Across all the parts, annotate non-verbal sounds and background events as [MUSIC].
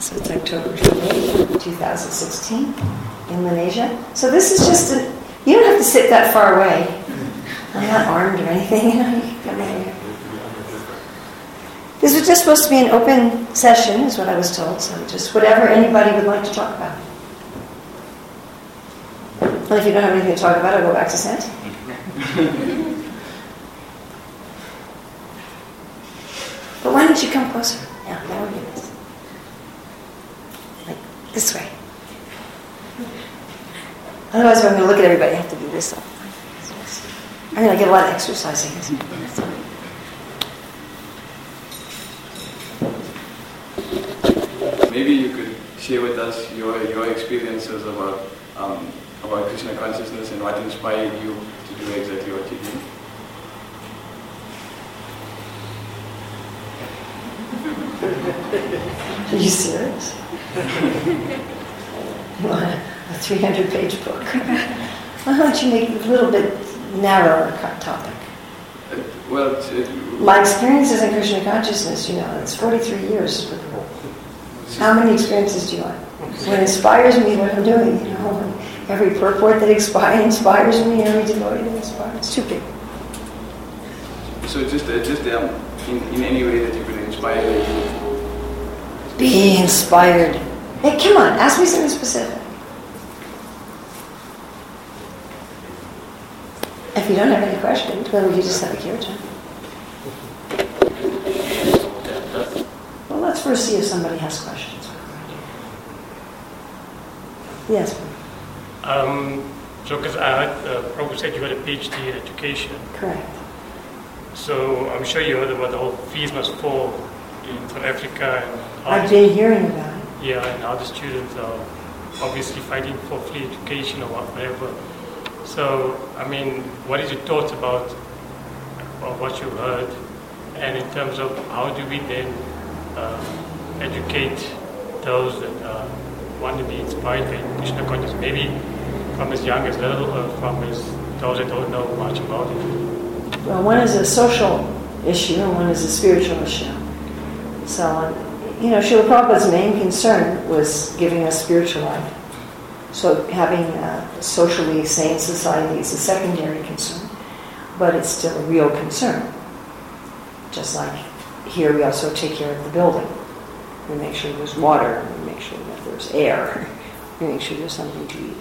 So it's October 28, 2016 in Malaysia. So this is just a, you don't have to sit that far away. I'm not armed or anything. [LAUGHS] This was just supposed to be an open session, is what I was told, so just whatever anybody would like to talk about. And if you don't have anything to talk about, I'll go back to Sant. [LAUGHS] but why don't you come closer? Yeah, that would be this way. Otherwise, if I'm going to look at everybody, I have to do this time. I'm going to get a lot of exercising. Maybe you could share with us your, your experiences about um, about Krishna consciousness and what inspired you to do exactly what you do. Are you serious? [LAUGHS] a 300 page book. Why don't you make it a little bit narrower topic? Uh, well, my experiences in Krishna consciousness, you know, it's 43 years. How many experiences do you want? What inspires me, what I'm doing, you know, every purport that inspires me, every devotee that inspires. It's too big. So just, uh, just um, in, in any way that you could inspire you. Be inspired. Hey, come on, ask me something specific. If you don't have any questions, then we can just have a kirtan. Well, let's first see if somebody has questions. Yes. Um, so, because I heard uh, Prabhu said you had a PhD in education. Correct. So, I'm sure you heard about the whole fees must fall in South Africa. And I've been hearing about it. Yeah, and how the students are obviously fighting for free education or whatever. So, I mean, what is your thoughts about, about what you heard? And in terms of how do we then uh, educate those that uh, want to be inspired by Krishna consciousness, maybe from as young as little, or from as those that don't know much about it? Well, one is a social issue and one is a spiritual issue. So, you know, Srila Prabhupada's main concern was giving us spiritual life. So having a socially sane society is a secondary concern, but it's still a real concern. Just like here, we also take care of the building. We make sure there's water, we make sure that there's air, [LAUGHS] we make sure there's something to eat.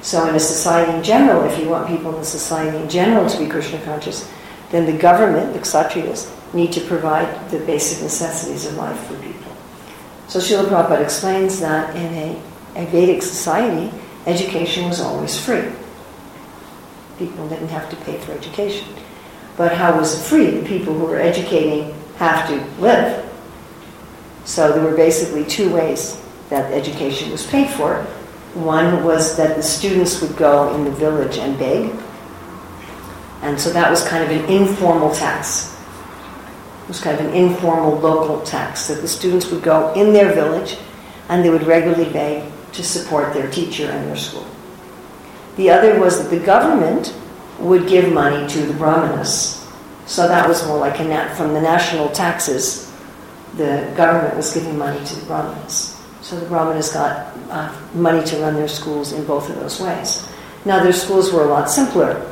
So in a society in general, if you want people in the society in general to be Krishna conscious, then the government, the kshatriyas, need to provide the basic necessities of life for people. So Srila Prabhupada explains that in a a Vedic society, education was always free. People didn't have to pay for education. But how was it free? The people who were educating have to live. So there were basically two ways that education was paid for. One was that the students would go in the village and beg. And so that was kind of an informal tax. Was kind of an informal local tax that the students would go in their village and they would regularly beg to support their teacher and their school. The other was that the government would give money to the brahmanas. So that was more like a nat- from the national taxes, the government was giving money to the brahmanas. So the brahmanas got uh, money to run their schools in both of those ways. Now their schools were a lot simpler.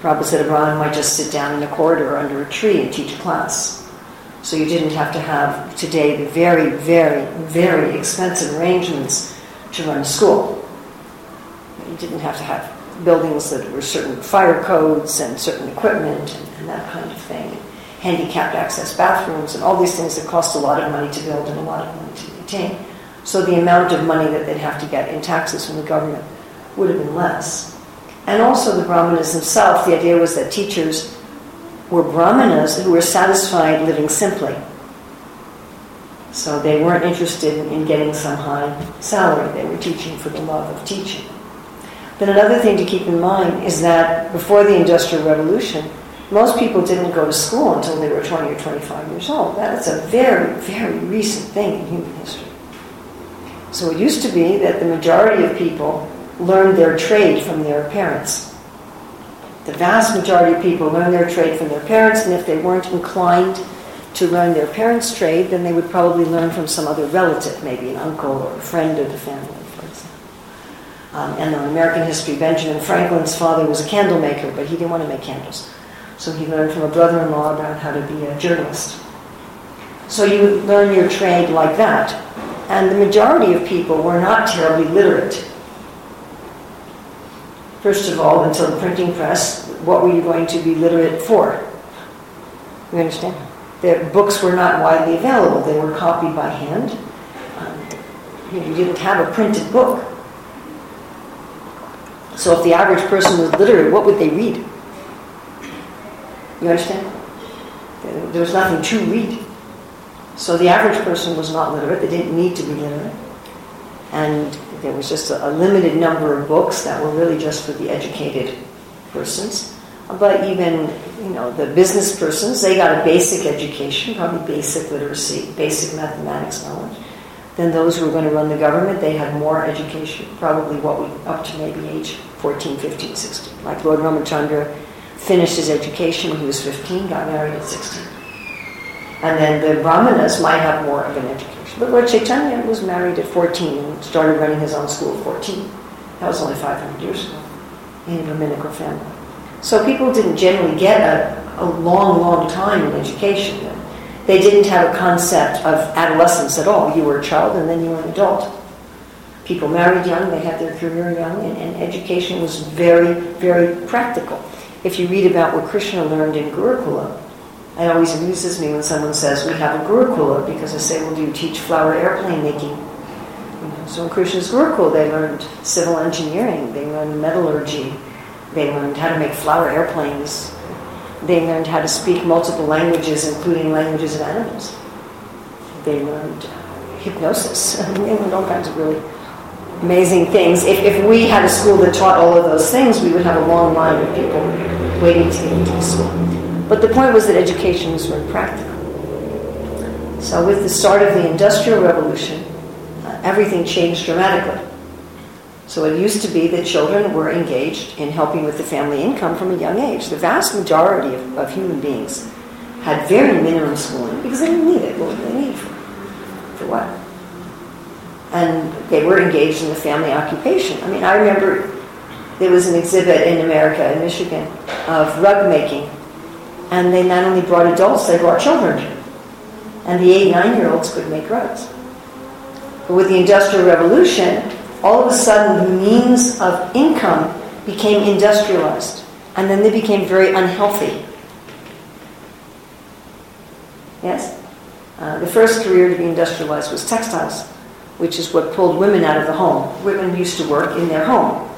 Prabhupada said brahman might just sit down in a corridor under a tree and teach a class. So you didn't have to have today the very, very, very expensive arrangements to run a school. You didn't have to have buildings that were certain fire codes and certain equipment and, and that kind of thing. Handicapped access bathrooms and all these things that cost a lot of money to build and a lot of money to maintain. So the amount of money that they'd have to get in taxes from the government would have been less. And also the brahmanas themselves, the idea was that teachers were brahmanas who were satisfied living simply. So they weren't interested in getting some high salary. They were teaching for the love of teaching. But another thing to keep in mind is that before the Industrial Revolution, most people didn't go to school until they were 20 or 25 years old. That's a very, very recent thing in human history. So it used to be that the majority of people learned their trade from their parents. The vast majority of people learned their trade from their parents, and if they weren't inclined to learn their parents' trade, then they would probably learn from some other relative, maybe an uncle or a friend of the family, for example. Um, and in American history, Benjamin Franklin's father was a candle maker, but he didn't want to make candles. So he learned from a brother-in-law about how to be a journalist. So you learn your trade like that. And the majority of people were not terribly literate. First of all, until the printing press, what were you going to be literate for? You understand? The books were not widely available. They were copied by hand. Um, you didn't have a printed book. So if the average person was literate, what would they read? You understand? There was nothing to read. So the average person was not literate. They didn't need to be literate. And there was just a, a limited number of books that were really just for the educated persons. But even, you know, the business persons, they got a basic education, probably basic literacy, basic mathematics knowledge. Then those who were going to run the government, they had more education, probably what we, up to maybe age 14, 15, 16. Like Lord Ramachandra finished his education when he was 15, got married at 16. And then the Brahmanas might have more of an education. But Lord Chaitanya was married at 14 and started running his own school at 14. That was only 500 years ago in a Brahminical family. So people didn't generally get a, a long, long time in education. They didn't have a concept of adolescence at all. You were a child and then you were an adult. People married young, they had their career young, and, and education was very, very practical. If you read about what Krishna learned in Gurukula, it always amuses me when someone says, we have a Gurukula, because I say, well, do you teach flower airplane making? You know, so in Krishna's Gurukula, they learned civil engineering, they learned metallurgy, they learned how to make flower airplanes, they learned how to speak multiple languages, including languages of animals. They learned uh, hypnosis. [LAUGHS] they learned all kinds of really amazing things. If, if we had a school that taught all of those things, we would have a long line of people waiting to get into the school. But the point was that education was very practical. So with the start of the Industrial Revolution, uh, everything changed dramatically. So it used to be that children were engaged in helping with the family income from a young age. The vast majority of, of human beings had very minimum schooling because they didn't need it. What did they need for? For what? And they were engaged in the family occupation. I mean, I remember there was an exhibit in America, in Michigan, of rug making and they not only brought adults, they brought children. And the eight, nine year olds could make rugs. But with the Industrial Revolution, all of a sudden the means of income became industrialized. And then they became very unhealthy. Yes? Uh, the first career to be industrialized was textiles, which is what pulled women out of the home. Women used to work in their home.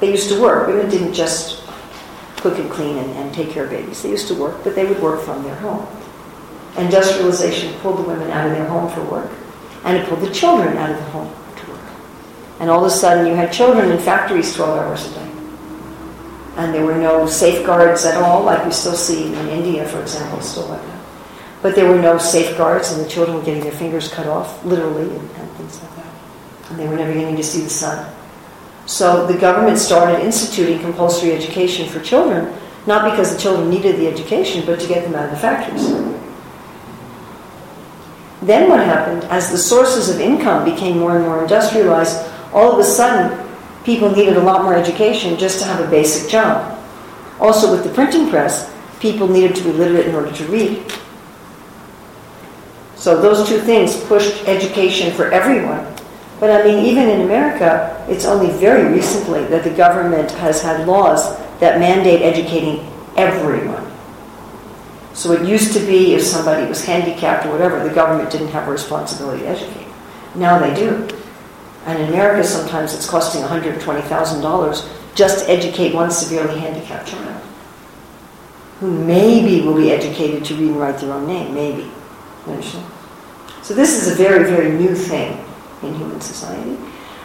They used to work. Women didn't just cook and clean and, and take care of babies. They used to work, but they would work from their home. Industrialization pulled the women out of their home for work, and it pulled the children out of the home to work. And all of a sudden, you had children in factories 12 hours a day. And there were no safeguards at all, like we still see in India, for example, still like that. But there were no safeguards, and the children were getting their fingers cut off, literally, and, and things like that. And they were never getting to see the sun. So the government started instituting compulsory education for children, not because the children needed the education, but to get them out of the factories. Then what happened, as the sources of income became more and more industrialized, all of a sudden people needed a lot more education just to have a basic job. Also with the printing press, people needed to be literate in order to read. So those two things pushed education for everyone but I mean, even in America, it's only very recently that the government has had laws that mandate educating everyone. So it used to be if somebody was handicapped or whatever, the government didn't have a responsibility to educate. Now they do. And in America, sometimes it's costing $120,000 just to educate one severely handicapped child who maybe will be educated to read and write their own name, maybe. You understand? So this is a very, very new thing in human society.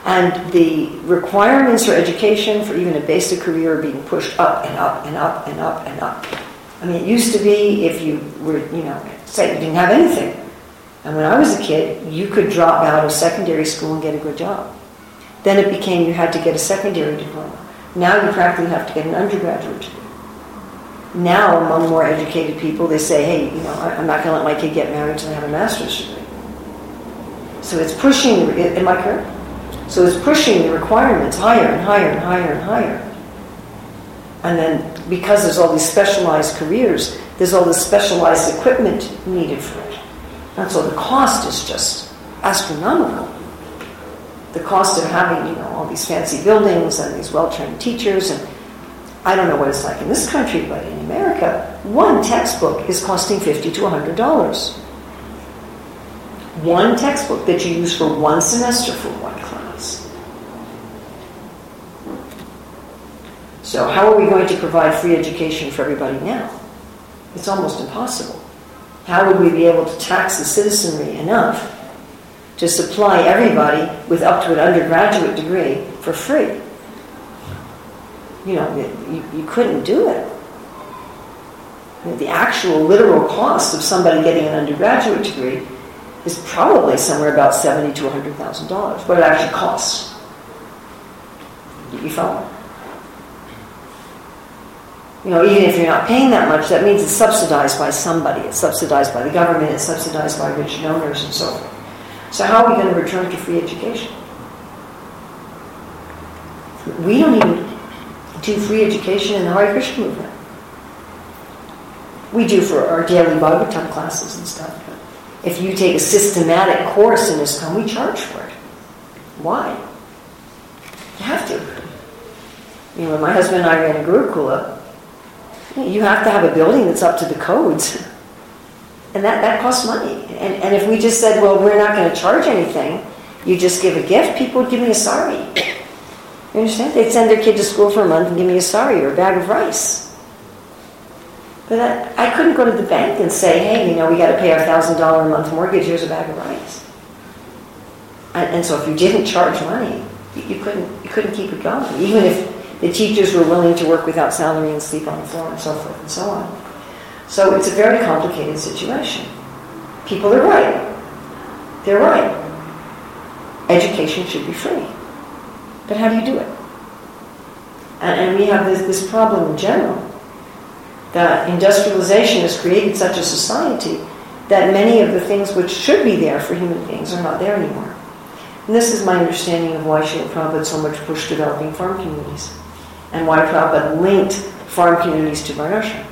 And the requirements for education for even a basic career are being pushed up and up and up and up and up. I mean, it used to be if you were, you know, say you didn't have anything. And when I was a kid, you could drop out of secondary school and get a good job. Then it became you had to get a secondary diploma. Now you practically have to get an undergraduate degree. now among more educated people, they say, hey, you know, I'm not going to let my kid get married until they have a master's degree. So it's pushing, am I correct? So it's pushing the requirements higher and higher and higher and higher. And then because there's all these specialized careers, there's all this specialized equipment needed for it. And so the cost is just astronomical. The cost of having, you know, all these fancy buildings and these well-trained teachers and I don't know what it's like in this country, but in America, one textbook is costing fifty to hundred dollars. One textbook that you use for one semester for one class. So how are we going to provide free education for everybody now? It's almost impossible. How would we be able to tax the citizenry enough to supply everybody with up to an undergraduate degree for free? You know, you, you couldn't do it. The actual literal cost of somebody getting an undergraduate degree is probably somewhere about seventy to hundred thousand dollars. What it actually costs. You follow? You know, even if you're not paying that much, that means it's subsidized by somebody. It's subsidized by the government. It's subsidized by rich donors and so forth. So how are we going to return to free education? We don't even do free education in the Hare Krishna movement. We do for our daily Bhagavatam classes and stuff. If you take a systematic course in this, ISKCON, we charge for it. Why? You have to. You know, my husband and I ran a Gurukula, you have to have a building that's up to the codes. And that, that costs money. And, and if we just said, well, we're not going to charge anything, you just give a gift, people would give me a sari. You understand? They'd send their kid to school for a month and give me a sari or a bag of rice. But I, I couldn't go to the bank and say, hey, you know, we got to pay our thousand dollar a month mortgage. Here's a bag of rice. And, and so if you didn't charge money, you, you couldn't you couldn't keep it going. Even if the teachers were willing to work without salary and sleep on the floor and so forth and so on. So it's a very complicated situation. People are right. They're right. Education should be free. But how do you do it? And, and we have this, this problem in general that industrialization has created such a society that many of the things which should be there for human beings are not there anymore. And this is my understanding of why Srila Prabhupada so much pushed developing farm communities and why Prabhupada linked farm communities to Varnashram.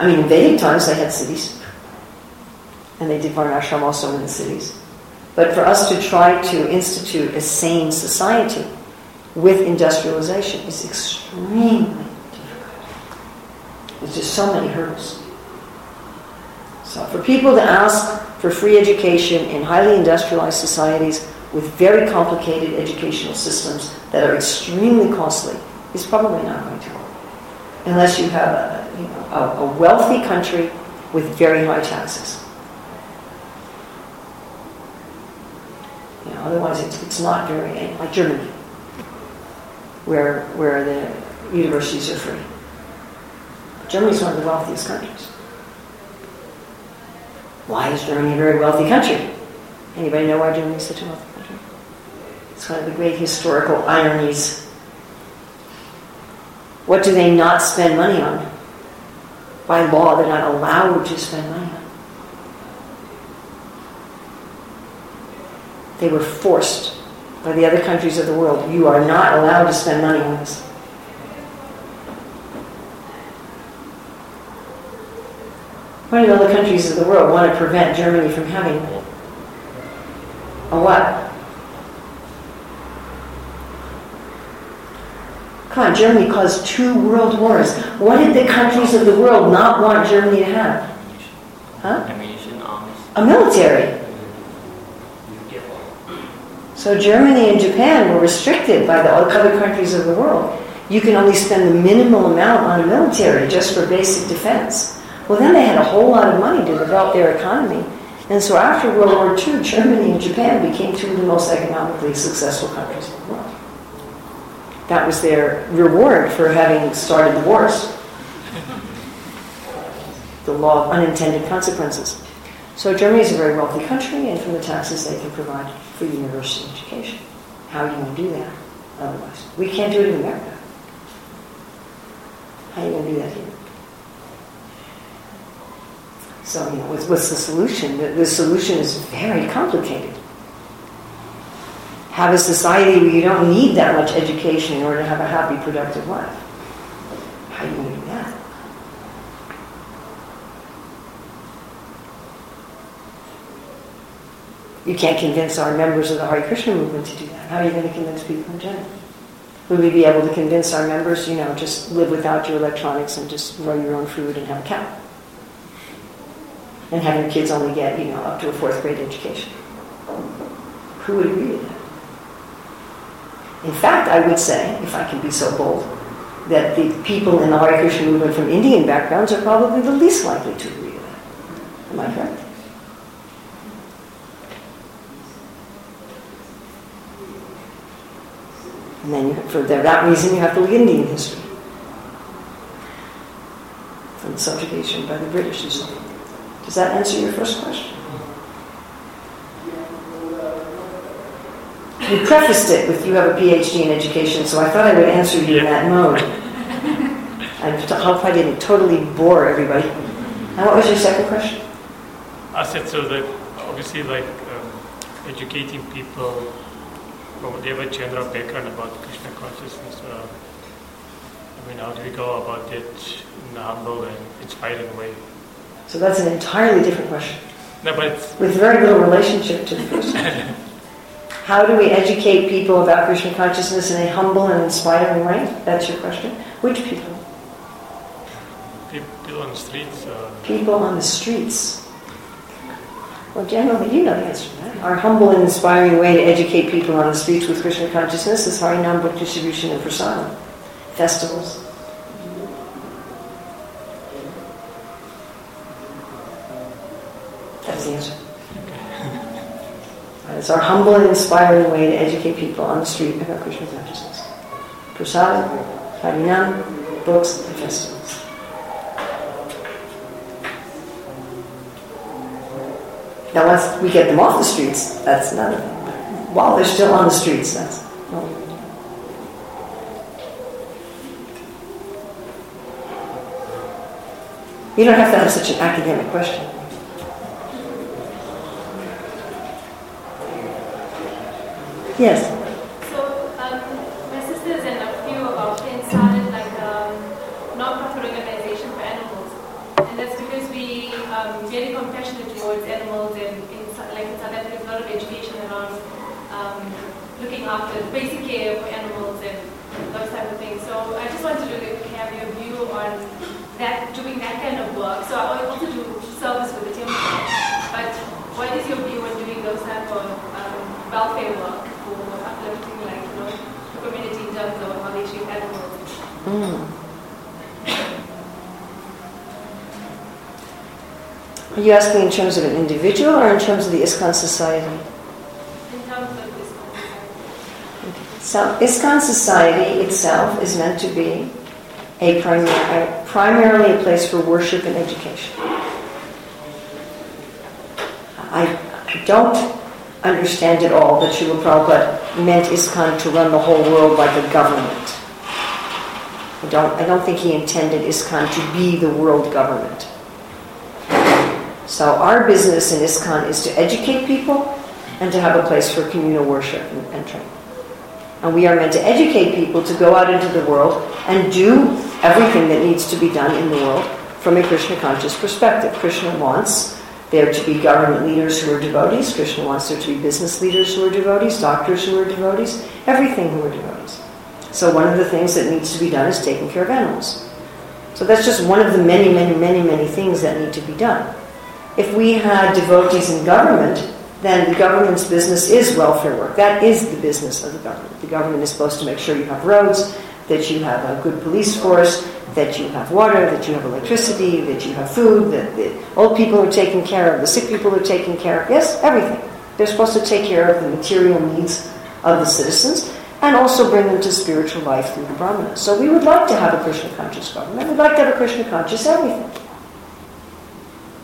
I mean, in Vedic times they had cities, and they did Varnashram also in the cities. But for us to try to institute a sane society with industrialization is extremely difficult. There's just so many hurdles. So for people to ask for free education in highly industrialized societies with very complicated educational systems that are extremely costly is probably not going to work. Unless you have a, you know, a, a wealthy country with very high taxes. You know, otherwise it's, it's not very, like Germany, where, where the universities are free. Germany is one of the wealthiest countries. Why is Germany a very wealthy country? Anybody know why Germany is such a wealthy country? It's one of the great historical ironies. What do they not spend money on? By law, they're not allowed to spend money on. They were forced by the other countries of the world. You are not allowed to spend money on this. Why do other countries of the world want to prevent Germany from having a what? Come on, Germany caused two world wars. What did the countries of the world not want Germany to have? Huh? Ammunition, arms. A military. So Germany and Japan were restricted by the other countries of the world. You can only spend the minimal amount on a military just for basic defense. Well, then they had a whole lot of money to develop their economy. And so after World War II, Germany and Japan became two of the most economically successful countries in the world. That was their reward for having started the wars. The law of unintended consequences. So Germany is a very wealthy country, and from the taxes they can provide free university education. How are you going to do that otherwise? We can't do it in America. How are you going to do that here? So, you know, what's, what's the solution? The, the solution is very complicated. Have a society where you don't need that much education in order to have a happy, productive life. How are you going to do that? You can't convince our members of the Hare Krishna movement to do that. How are you going to convince people in general? Would we be able to convince our members, you know, just live without your electronics and just grow your own food and have a cow? And have your kids only get, you know, up to a fourth grade education? Who would agree to that? In fact, I would say, if I can be so bold, that the people in the Hare Krishna movement from Indian backgrounds are probably the least likely to agree to that. Am I correct? And then for that reason, you have to look at Indian history. From the subjugation by the British and so. Does that answer your first question? You prefaced it with you have a PhD in education, so I thought I would answer you in that mode. I hope I didn't totally bore everybody. And what was your second question? I said so that obviously, like um, educating people from whatever general background about Krishna consciousness. Uh, I mean, how do we go about it in a humble and inspiring way? So that's an entirely different question. No, but it's, With very little relationship to the first. [LAUGHS] How do we educate people about Krishna consciousness in a humble and inspiring way? That's your question. Which people? people on the streets. Uh, People on the streets. Well, generally, you know the answer to that. Our humble and inspiring way to educate people on the streets with Krishna consciousness is Harinam book distribution and prasadam. Festivals. That's the answer. [LAUGHS] It's our humble and inspiring way to educate people on the street about Krishna consciousness. Prasadam, Harinam, books, and festivals. Now, once we get them off the streets, that's another. While they're still on the streets, that's. well, You don't have to have such an academic question. Yes. So, um, my sisters and a few of our friends started like a non-profit organization for animals, and that's because we um, very compassionate towards animals, and in, Sou- like in South Africa, there's a lot of education around um, looking after basic care for animals and those type of things. So, I just wanted to have your view on that, doing that kind of work. So, I also do service with the temple, but what is your view on doing those type of um, welfare work for uplifting, like, you know, the community in terms of how they treat animals? Mm. Are you asking in terms of an individual or in terms of the ISKCON society? In terms of this concept? So, ISKCON society itself is meant to be a, primar- a primarily a place for worship and education. I, I don't understand at all that Srila Prabhupada meant ISKCON to run the whole world like a government. I don't, I don't think he intended ISKCON to be the world government. So our business in ISKCON is to educate people and to have a place for communal worship and, and training. And we are meant to educate people to go out into the world and do everything that needs to be done in the world from a Krishna conscious perspective. Krishna wants there to be government leaders who are devotees. Krishna wants there to be business leaders who are devotees, doctors who are devotees, everything who are devotees. So one of the things that needs to be done is taking care of animals. So that's just one of the many, many, many, many things that need to be done. If we had devotees in government, then the government's business is welfare work. That is the business of the government. The government is supposed to make sure you have roads, that you have a good police force, that you have water, that you have electricity, that you have food, that the old people are taken care of, the sick people are taken care of. Yes, everything. They're supposed to take care of the material needs of the citizens and also bring them to spiritual life through the brahmanas. So we would like to have a Krishna conscious government. We'd like to have a Krishna conscious everything.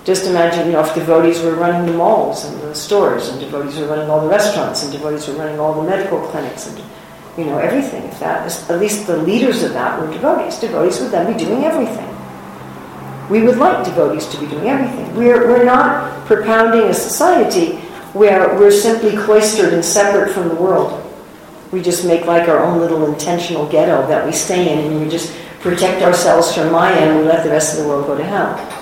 Just imagine, you know, if devotees were running the malls and the stores, and devotees were running all the restaurants, and devotees were running all the medical clinics, and you know, everything. If that is, at least the leaders of that were devotees. Devotees would then be doing everything. We would like devotees to be doing everything. We're, we're not propounding a society where we're simply cloistered and separate from the world. We just make like our own little intentional ghetto that we stay in and we just protect ourselves from Maya and we let the rest of the world go to hell.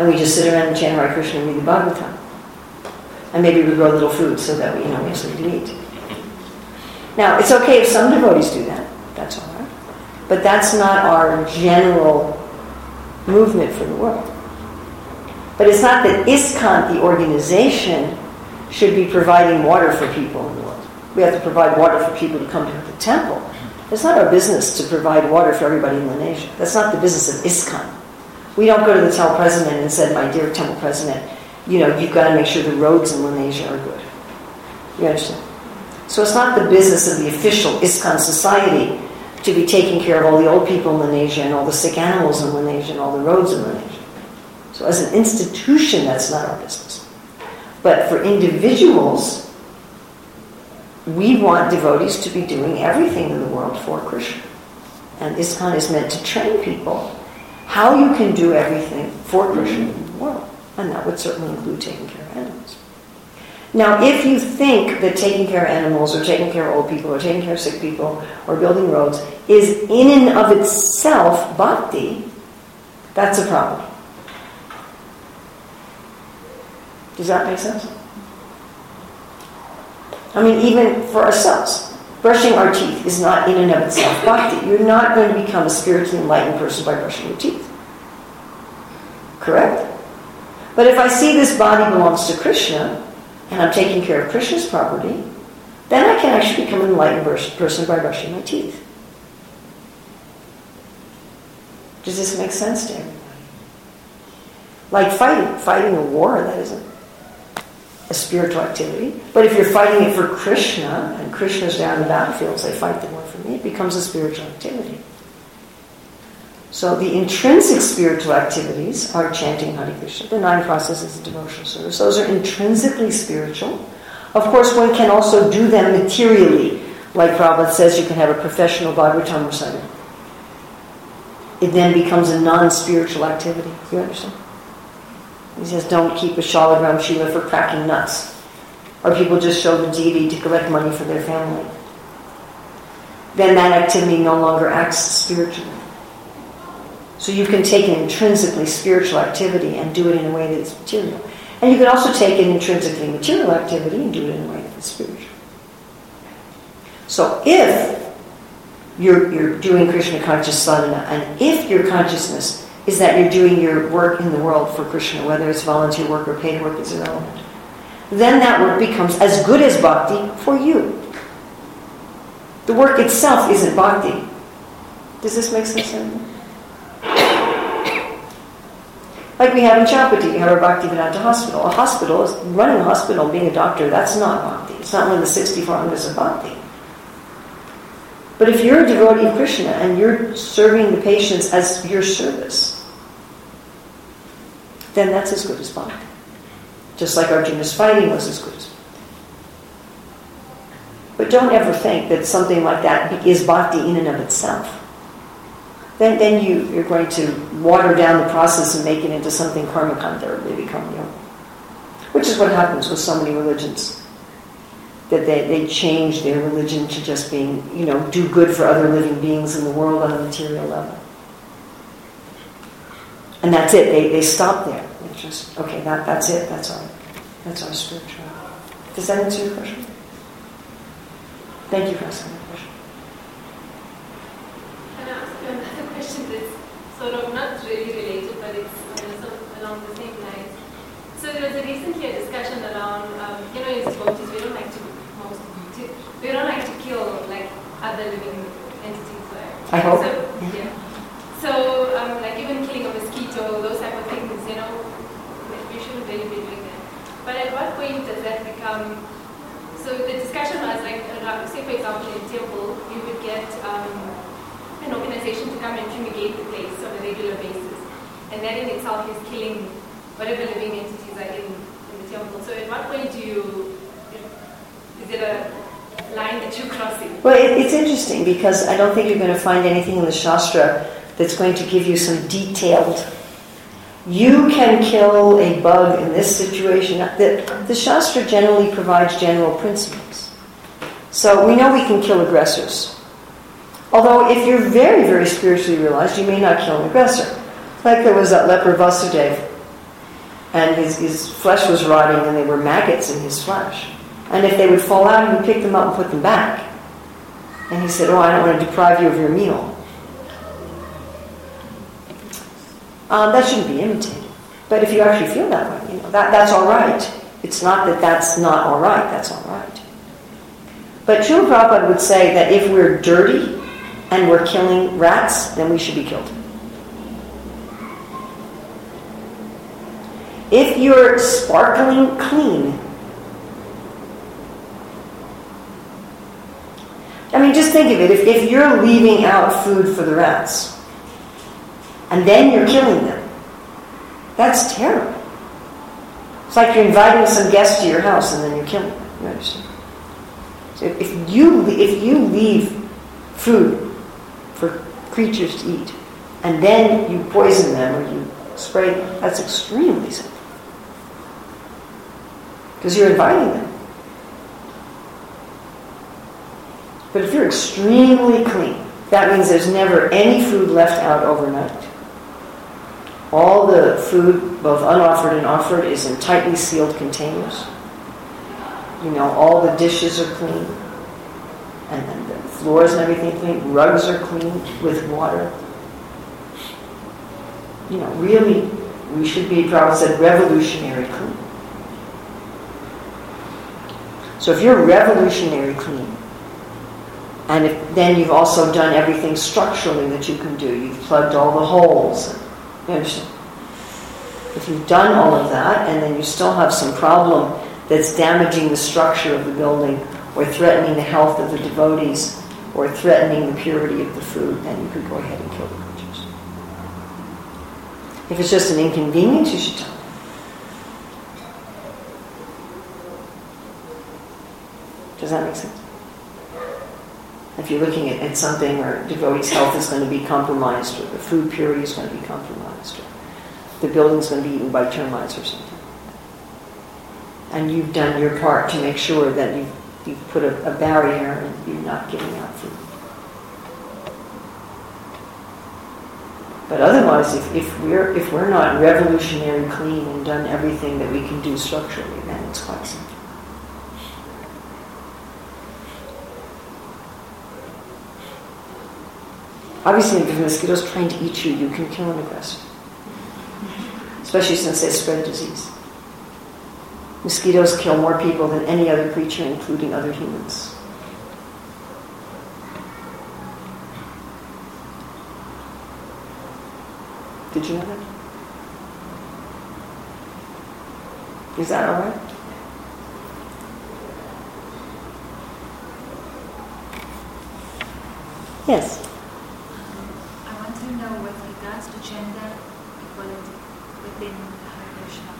And we just sit around and chant Hare Krishna and read the Bhagavatam. And maybe we grow a little food so that we, you know, we have something to eat. Now, it's okay if some devotees do that. That's all right. But that's not our general movement for the world. But it's not that ISKCON, the organization, should be providing water for people in the world. We have to provide water for people to come to the temple. It's not our business to provide water for everybody in the nation. That's not the business of ISKCON. We don't go to the temple president and say, my dear temple president, you know, you've got to make sure the roads in Lenasia are good. You understand? So it's not the business of the official ISKCON society to be taking care of all the old people in Lenasia and all the sick animals in Lenasia and all the roads in Lenasia. So as an institution, that's not our business. But for individuals, we want devotees to be doing everything in the world for Krishna. And ISKCON is meant to train people how you can do everything for Krishna in the world. And that would certainly include taking care of animals. Now, if you think that taking care of animals or taking care of old people or taking care of sick people or building roads is in and of itself bhakti, that's a problem. Does that make sense? I mean, even for ourselves, brushing our teeth is not in and of itself bhakti. You're not going to become a spiritually enlightened person by brushing your teeth. Correct? But if I see this body belongs to Krishna, and I'm taking care of Krishna's property, then I can actually become an enlightened person by brushing my teeth. Does this make sense to everybody? Like fighting, fighting a war, that isn't a spiritual activity. But if you're fighting it for Krishna, and Krishna's down the battlefield, they fight the war for me, it becomes a spiritual activity. So the intrinsic spiritual activities are chanting Hare Krishna, the nine processes of devotional service. Those are intrinsically spiritual. Of course, one can also do them materially. Like Prabhupada says, you can have a professional Bhagavatam reciter. It then becomes a non-spiritual activity. You understand? He says, don't keep a Shalagram Shila for cracking nuts. Or people just show the deity to collect money for their family. Then that activity no longer acts spiritually. So you can take an intrinsically spiritual activity and do it in a way that is material. And you can also take an intrinsically material activity and do it in a way that is spiritual. So if you're, you're doing Krishna conscious sadhana, and if your consciousness is that you're doing your work in the world for Krishna, whether it's volunteer work or paid work is irrelevant, then that work becomes as good as bhakti for you. The work itself isn't bhakti. Does this make sense? Like we have in Chowpatty, we have our Bhaktivedanta hospital. A hospital is running a hospital, being a doctor, that's not bhakti. It's not one of the 64 angas of bhakti. But if you're a devotee of Krishna and you're serving the patients as your service, then that's as good as bhakti. Just like Arjuna's fighting was as good as But don't ever think that something like that is bhakti in and of itself. Then, then you, you're going to water down the process and make it into something karmakanda, or become yoga. Which is what happens with so many religions that they, they change their religion to just being, you know, do good for other living beings in the world on a material level. And that's it. They, they stop there. They just, okay, that, that's it. That's our, that's our spiritual. Does that answer your question? Thank you for asking that question. Can I ask you another question that's sort of not really related, but it's along the same lines. So there was a recently a discussion around, um, you know, in devotees, we don't like we don't like to kill like other living entities. Right? I hope. So, yeah. So um, like even killing a mosquito, those type of things, you know, we shouldn't really be doing that. But at what point does that become? So the discussion was like, say for example in temple, you would get um, an organization to come and fumigate the place on a regular basis, and that in itself is killing whatever living entities are in, in the temple. So at what point do you? Is it a line that eventual crossing. Well, it, it's interesting because I don't think you're going to find anything in the Shastra that's going to give you some detailed. You can kill a bug in this situation. The, the Shastra generally provides general principles. So we know we can kill aggressors. Although, if you're very, very spiritually realized, you may not kill an aggressor. Like there was that leper Vasudeva, and his, his flesh was rotting, and there were maggots in his flesh. And if they would fall out, he would pick them up and put them back. And he said, Oh, I don't want to deprive you of your meal. Um, that shouldn't be imitated. But if you actually feel that way, you know, that, that's all right. It's not that that's not all right, that's all right. But Srila Prabhupada would say that if we're dirty and we're killing rats, then we should be killed. If you're sparkling clean, mean, just think of it. If, if you're leaving out food for the rats, and then you're killing them, that's terrible. It's like you're inviting some guests to your house and then you're killing them. You understand? So if you if you leave food for creatures to eat, and then you poison them or you spray them, that's extremely sinful. Because you're inviting them. But if you're extremely clean, that means there's never any food left out overnight. All the food, both unoffered and offered, is in tightly sealed containers. You know, all the dishes are clean. And the floors and everything clean. Rugs are clean with water. You know, really, we should be, Prabhupada said, revolutionary clean. So if you're revolutionary clean, and if, then you've also done everything structurally that you can do. You've plugged all the holes. If you've done all of that and then you still have some problem that's damaging the structure of the building or threatening the health of the devotees or threatening the purity of the food, then you could go ahead and kill the creatures. If it's just an inconvenience, you should tell them. Does that make sense? If you're looking at, at something where devotee's health is going to be compromised or the food purity is going to be compromised or the building's going to be eaten by termites or something. And you've done your part to make sure that you've, you've put a, a barrier and you're not giving out food. But otherwise, if, if we're if we're not revolutionary clean and done everything that we can do structurally, then it's quite simple. Obviously, if a mosquito's trying to eat you, you can kill an aggressor. Especially since they spread disease. Mosquitoes kill more people than any other creature, including other humans. Did you know that? Is that all right? Yes. I want to know with regards to gender equality within Hare Krishna,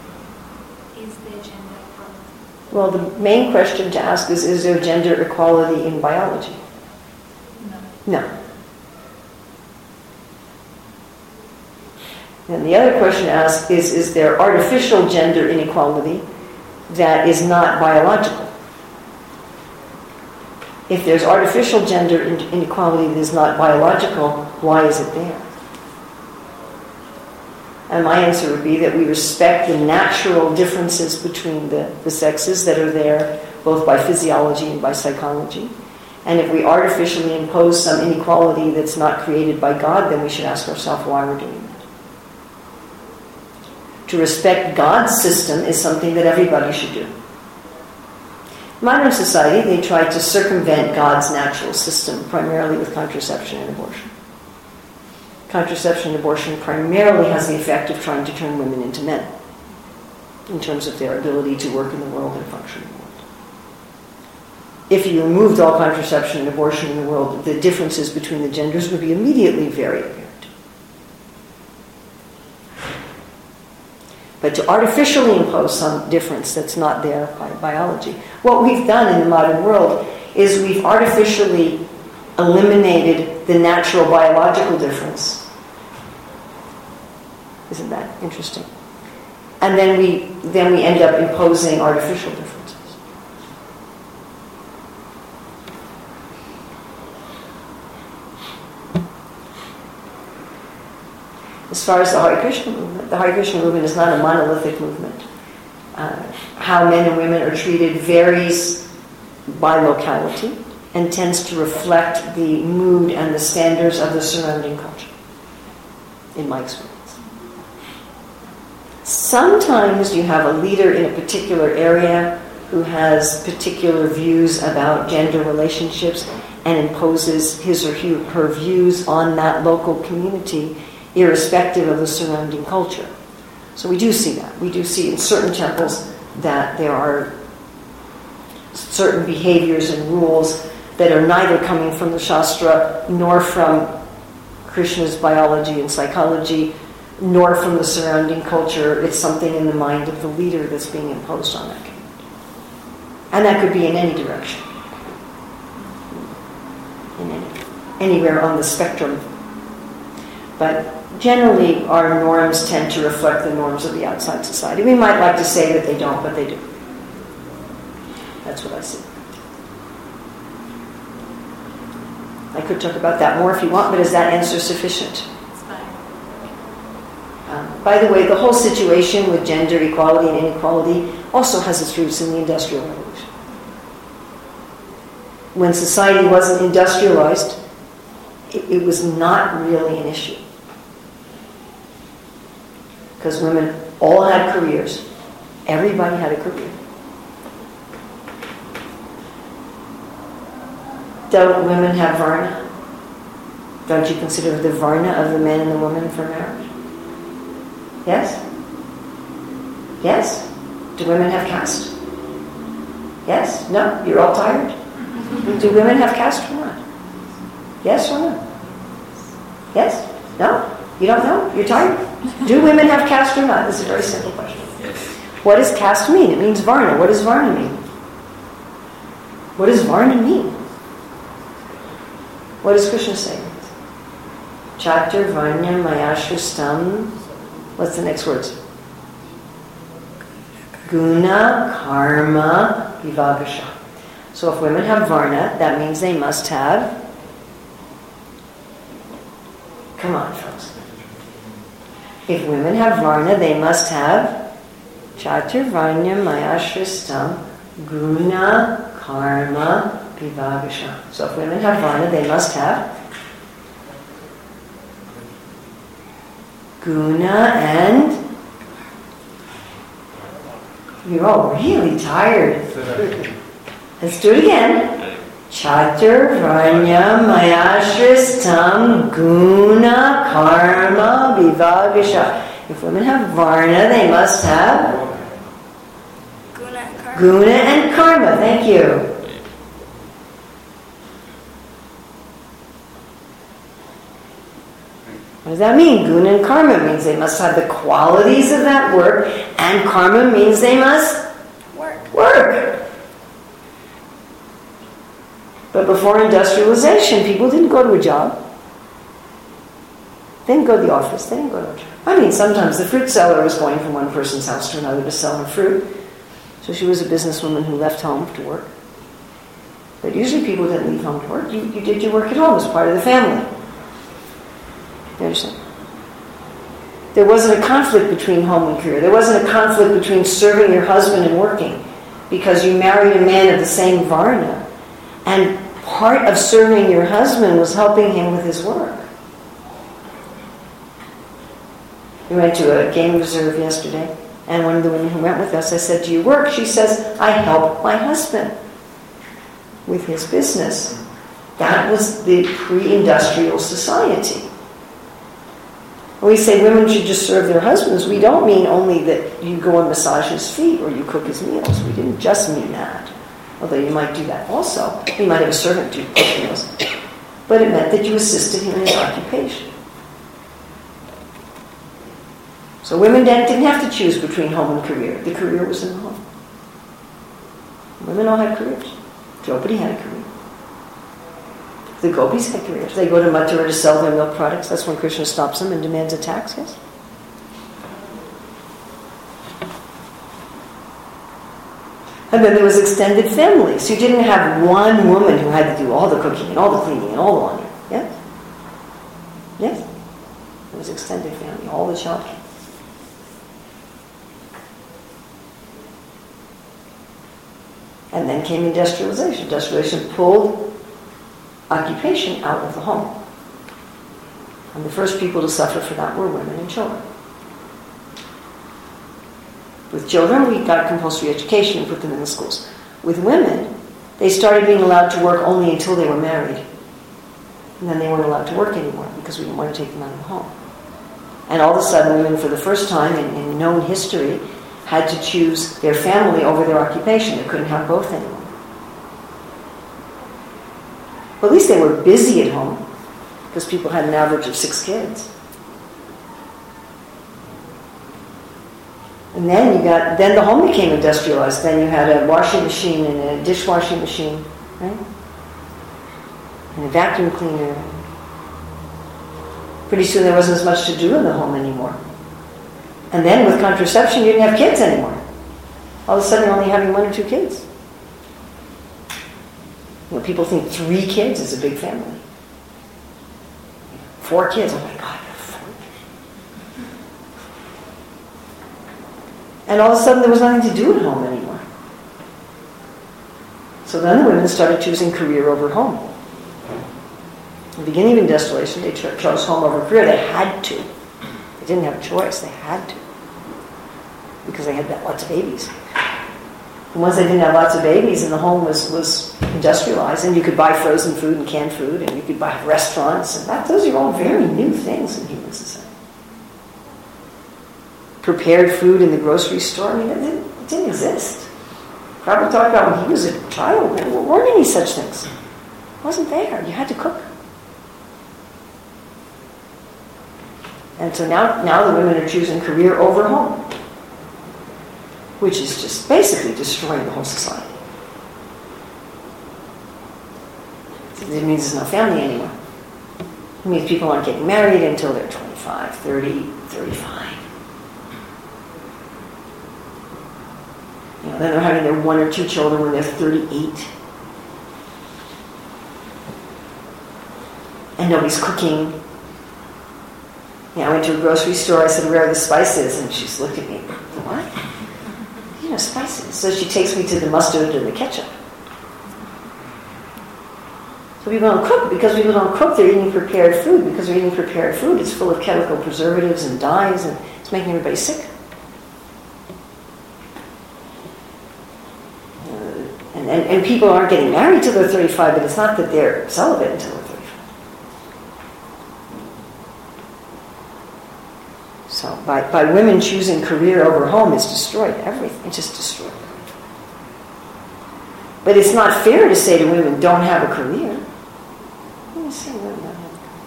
is there gender equality? Well, the main question to ask is Is there gender equality in biology? No. No. And the other question to ask is Is there artificial gender inequality that is not biological? If there's artificial gender inequality that is not biological, why is it there? And my answer would be that we respect the natural differences between the, the sexes that are there, both by physiology and by psychology. And if we artificially impose some inequality that's not created by God, then we should ask ourselves why we're doing that. To respect God's system is something that everybody should do. Modern society, they try to circumvent God's natural system, primarily with contraception and abortion. Contraception and abortion primarily has the effect of trying to turn women into men in terms of their ability to work in the world and function in the world. If you removed all contraception and abortion in the world, the differences between the genders would be immediately very apparent. But to artificially impose some difference that's not there by biology. What we've done in the modern world is we've artificially eliminated the natural biological difference. Isn't that interesting? And then we then we end up imposing artificial differences. As far as the Hare Krishna movement, the Hare Krishna movement is not a monolithic movement. Uh, how men and women are treated varies by locality and tends to reflect the mood and the standards of the surrounding culture, in my experience. Sometimes you have a leader in a particular area who has particular views about gender relationships and imposes his or her views on that local community, irrespective of the surrounding culture. So we do see that. We do see in certain temples that there are certain behaviors and rules that are neither coming from the Shastra nor from Krishna's biology and psychology, nor from the surrounding culture. It's something in the mind of the leader that's being imposed on that community. And that could be in any direction, in any, anywhere on the spectrum. But generally, our norms tend to reflect the norms of the outside society. We might like to say that they don't, but they do. That's what I see. I could talk about that more if you want, but is that answer sufficient? Um, by the way, the whole situation with gender equality and inequality also has its roots in the Industrial Revolution. When society wasn't industrialized, it, it was not really an issue. Because women all had careers, everybody had a career. Don't women have varna? Don't you consider the varna of the man and the woman for marriage? Yes? Yes? Do women have caste? Yes? No? You're all tired? Do women have caste or not? Yes or no? Yes? No? You don't know? You're tired? Do women have caste or not? This is a very simple question. What does caste mean? It means varna. What does varna mean? What does varna mean? What does Krishna say? Chatur Varnya Mayashristam. What's the next words? Guna Karma Vibhagasha. So if women have Varna, that means they must have. Come on, folks. If women have Varna, they must have Chatur Varnya Mayashristam Guna Karma Vibhagasha. So if women have Varna, they must have Guna and you're all really tired. Let's do it again. Chatur Varnya Mayashristam Guna Karma Vibhagasha. If women have Varna, they must have Guna and karma. Guna and Karma. Thank you. What does that mean? Guna and karma means they must have the qualities of that work, and karma means they must Work. work. But before industrialization, people didn't go to a job. They didn't go to the office. They didn't go to a job. I mean, sometimes the fruit seller was going from one person's house to another to sell her fruit. So she was a businesswoman who left home to work. But usually people didn't leave home to work. You, you did your work at home as part of the family. There wasn't a conflict between home and career. There wasn't a conflict between serving your husband and working because you married a man of the same varna. And part of serving your husband was helping him with his work. We went to a game reserve yesterday, and one of the women who went with us, I said, Do you work? She says, I help my husband with his business. That was the pre industrial society. When we say women should just serve their husbands, we don't mean only that you go and massage his feet or you cook his meals. We didn't just mean that. Although you might do that also. You might have a servant do cook meals. But it meant that you assisted him in his occupation. So women didn't have to choose between home and career. The career was in the home. Women all had careers. Nobody had a career. The gopis had careers. They go to Mathura to sell their milk products. That's when Krishna stops them and demands a tax, yes? And then there was extended family. So you didn't have one woman who had to do all the cooking and all the cleaning and all the laundry. Yes? Yes? It was extended family, all the children. And then came industrialization. Industrialization pulled occupation out of the home. And the first people to suffer for that were women and children. With children, we got compulsory education and put them in the schools. With women, they started being allowed to work only until they were married. And then they weren't allowed to work anymore because we didn't want to take them out of the home. And all of a sudden, women, for the first time in, in known history, had to choose their family over their occupation. They couldn't have both anymore. Well, at least they were busy at home because people had an average of six kids. And then you got, then the home became industrialized. Then you had a washing machine and a dishwashing machine, right? And a vacuum cleaner. Pretty soon there wasn't as much to do in the home anymore. And then with contraception, you didn't have kids anymore. All of a sudden, you're only having one or two kids. You know, people think three kids is a big family. Four kids, oh my God, four. And all of a sudden, there was nothing to do at home anymore. So then the women started choosing career over home. In the beginning of industrialization, they chose home over career. They had to. They didn't have a choice. They had to. Because they had lots of babies. And once they didn't have lots of babies and the home was, was industrialized and you could buy frozen food and canned food and you could buy restaurants and that, those are all very new things in human society. Prepared food in the grocery store, I mean, it didn't, it didn't exist. Prabhupada talked about when he was a child, there weren't any such things. It wasn't there. You had to cook. And so now, now the women are choosing career over home, which is just basically destroying the whole society. It means there's no family anymore. It means people aren't getting married until they're 25, 30, 35. You know, then they're having their one or two children when they're 38. And nobody's cooking. Yeah, I went to a grocery store. I said, "Where are the spices?" And she looked at me. What? You know, spices. So she takes me to the mustard and the ketchup. So people don't cook because people don't cook. They're eating prepared food because they're eating prepared food. It's full of chemical preservatives and dyes, and it's making everybody sick. Uh, and, and, and people aren't getting married till they're 35, but it's not that they're celibate until they're 35. So by, by women choosing career over home, it's destroyed everything. It's just destroyed. But it's not fair to say to women, don't have a career. Let me say women don't have a career.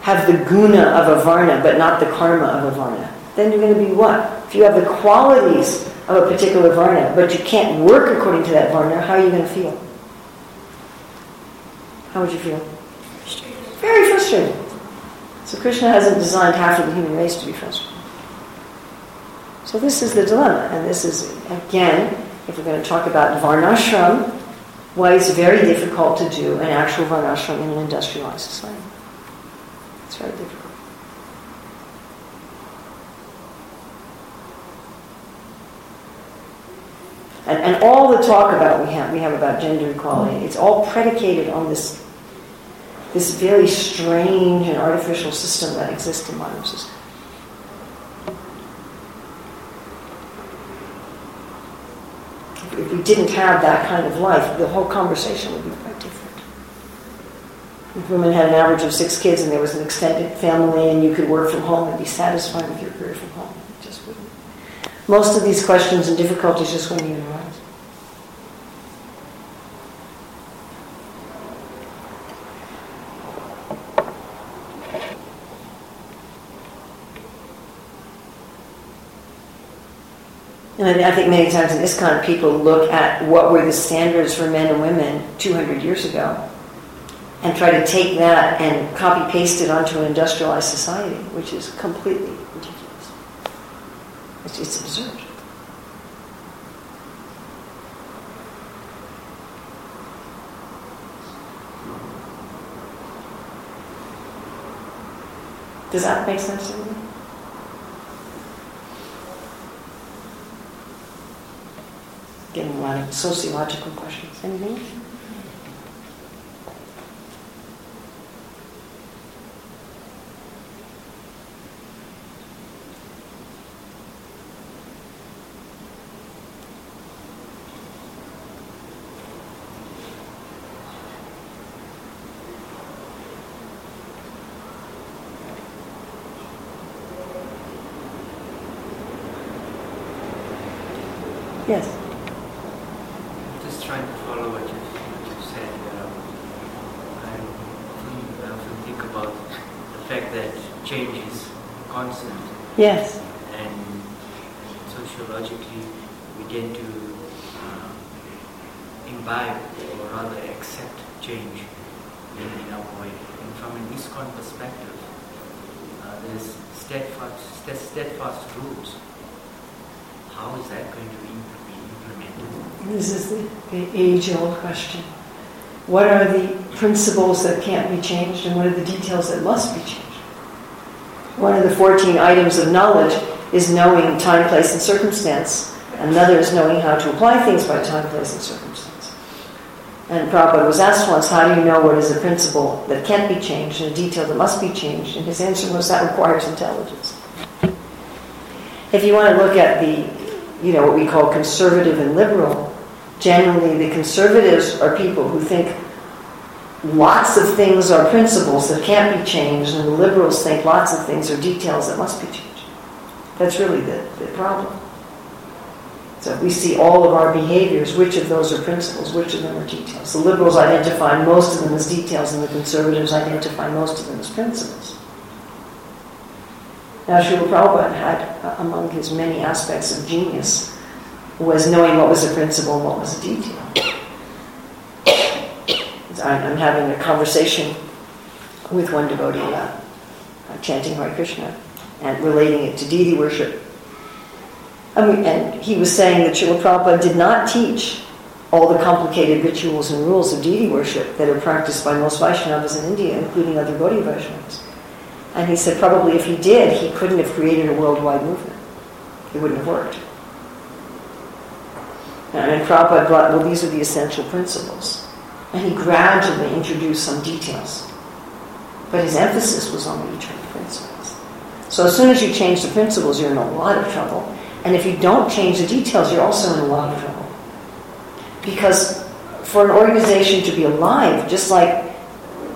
Have the guna of a varna, but not the karma of a varna. Then you're going to be what? If you have the qualities of a particular varna, but you can't work according to that varna, how are you going to feel? How would you feel? Very frustrated. So Krishna hasn't designed half of the human race to be frustrated. So this is the dilemma, and this is, again, if we're going to talk about varnashram, why it's very difficult to do an actual varnashram in an industrialized society. It's very difficult. And, and all the talk about we have we have about gender equality, it's all predicated on this this very strange and artificial system that exists in modern society. If we didn't have that kind of life, the whole conversation would be quite different. If women had an average of six kids and there was an extended family and you could work from home and be satisfied with your career from home, it just wouldn't. Most of these questions and difficulties just wouldn't even arise. And I think many times in ISKCON, people look at what were the standards for men and women 200 years ago and try to take that and copy paste it onto an industrialized society, which is completely ridiculous. It's, it's absurd. Does that make sense to you? Getting a lot of sociological questions. Anything? Yes. Just trying to follow what you, what you said. Um, I, often, I often think about the fact that change is constant Yes. and sociologically we tend to uh, imbibe or rather accept change in, in our way. And from an ISKCON perspective, uh, there's steadfast, steadfast rules. How is that going to be implemented? This is the, the age-old question. What are the principles that can't be changed, and what are the details that must be changed? One of the 14 items of knowledge is knowing time, place, and circumstance. Another is knowing how to apply things by time, place, and circumstance. And Prabhupada was asked once, how do you know what is a principle that can't be changed and a detail that must be changed? And his answer was, that requires intelligence. If you want to look at the, you know, what we call conservative and liberal, generally the conservatives are people who think lots of things are principles that can't be changed, and the liberals think lots of things are details that must be changed. That's really the, the problem. So we see all of our behaviors, which of those are principles, which of them are details. The liberals identify most of them as details, and the conservatives identify most of them as principles. Now, Srila Prabhupada had, uh, among his many aspects of genius, was knowing what was a principle and what was a detail. I'm having a conversation with one devotee about chanting Hare Krishna and relating it to deity worship. And he was saying that Srila Prabhupada did not teach all the complicated rituals and rules of deity worship that are practiced by most Vaishnavas in India, including other Gaudiya Vaishnavas. And he said probably if he did, he couldn't have created a worldwide movement. It wouldn't have worked. And Prabhupada brought, well, these are the essential principles. And he gradually introduced some details. But his emphasis was on the eternal principles. So as soon as you change the principles, you're in a lot of trouble. And if you don't change the details, you're also in a lot of trouble. Because for an organization to be alive, just like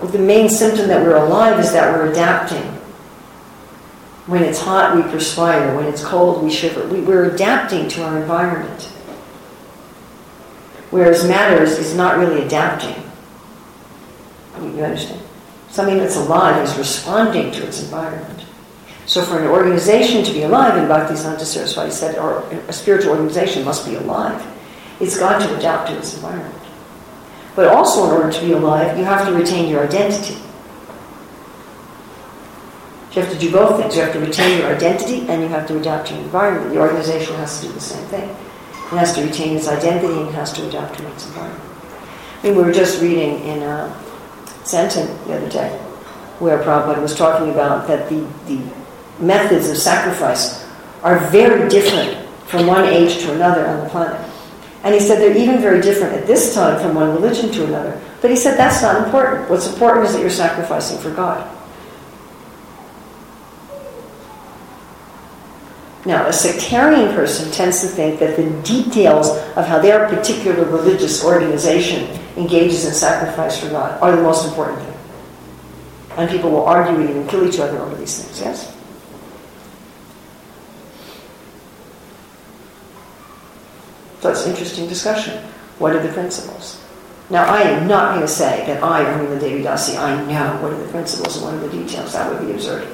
the main symptom that we're alive is that we're adapting. When it's hot, we perspire. When it's cold, we shiver. We, we're adapting to our environment. Whereas matter is, is not really adapting. I mean, you understand? Something that's alive is responding to its environment. So for an organization to be alive, and Bhaktisiddhanta Saraswati said, or a spiritual organization must be alive, it's got to adapt to its environment. But also in order to be alive, you have to retain your identity. You have to do both things. You have to retain your identity and you have to adapt to your environment. The organization has to do the same thing. It has to retain its identity and has to adapt to its environment. I mean, we were just reading in uh, Senton the other day where Prabhupada was talking about that the, the methods of sacrifice are very different from one age to another on the planet. And he said they're even very different at this time from one religion to another. But he said that's not important. What's important is that you're sacrificing for God. Now, a sectarian person tends to think that the details of how their particular religious organization engages in sacrifice for God are the most important thing. And people will argue and even kill each other over these things, yes? It's an interesting discussion. What are the principles? Now, I am not going to say that I, Ramila Devi Dasi, I know what are the principles and what are the details. That would be absurd.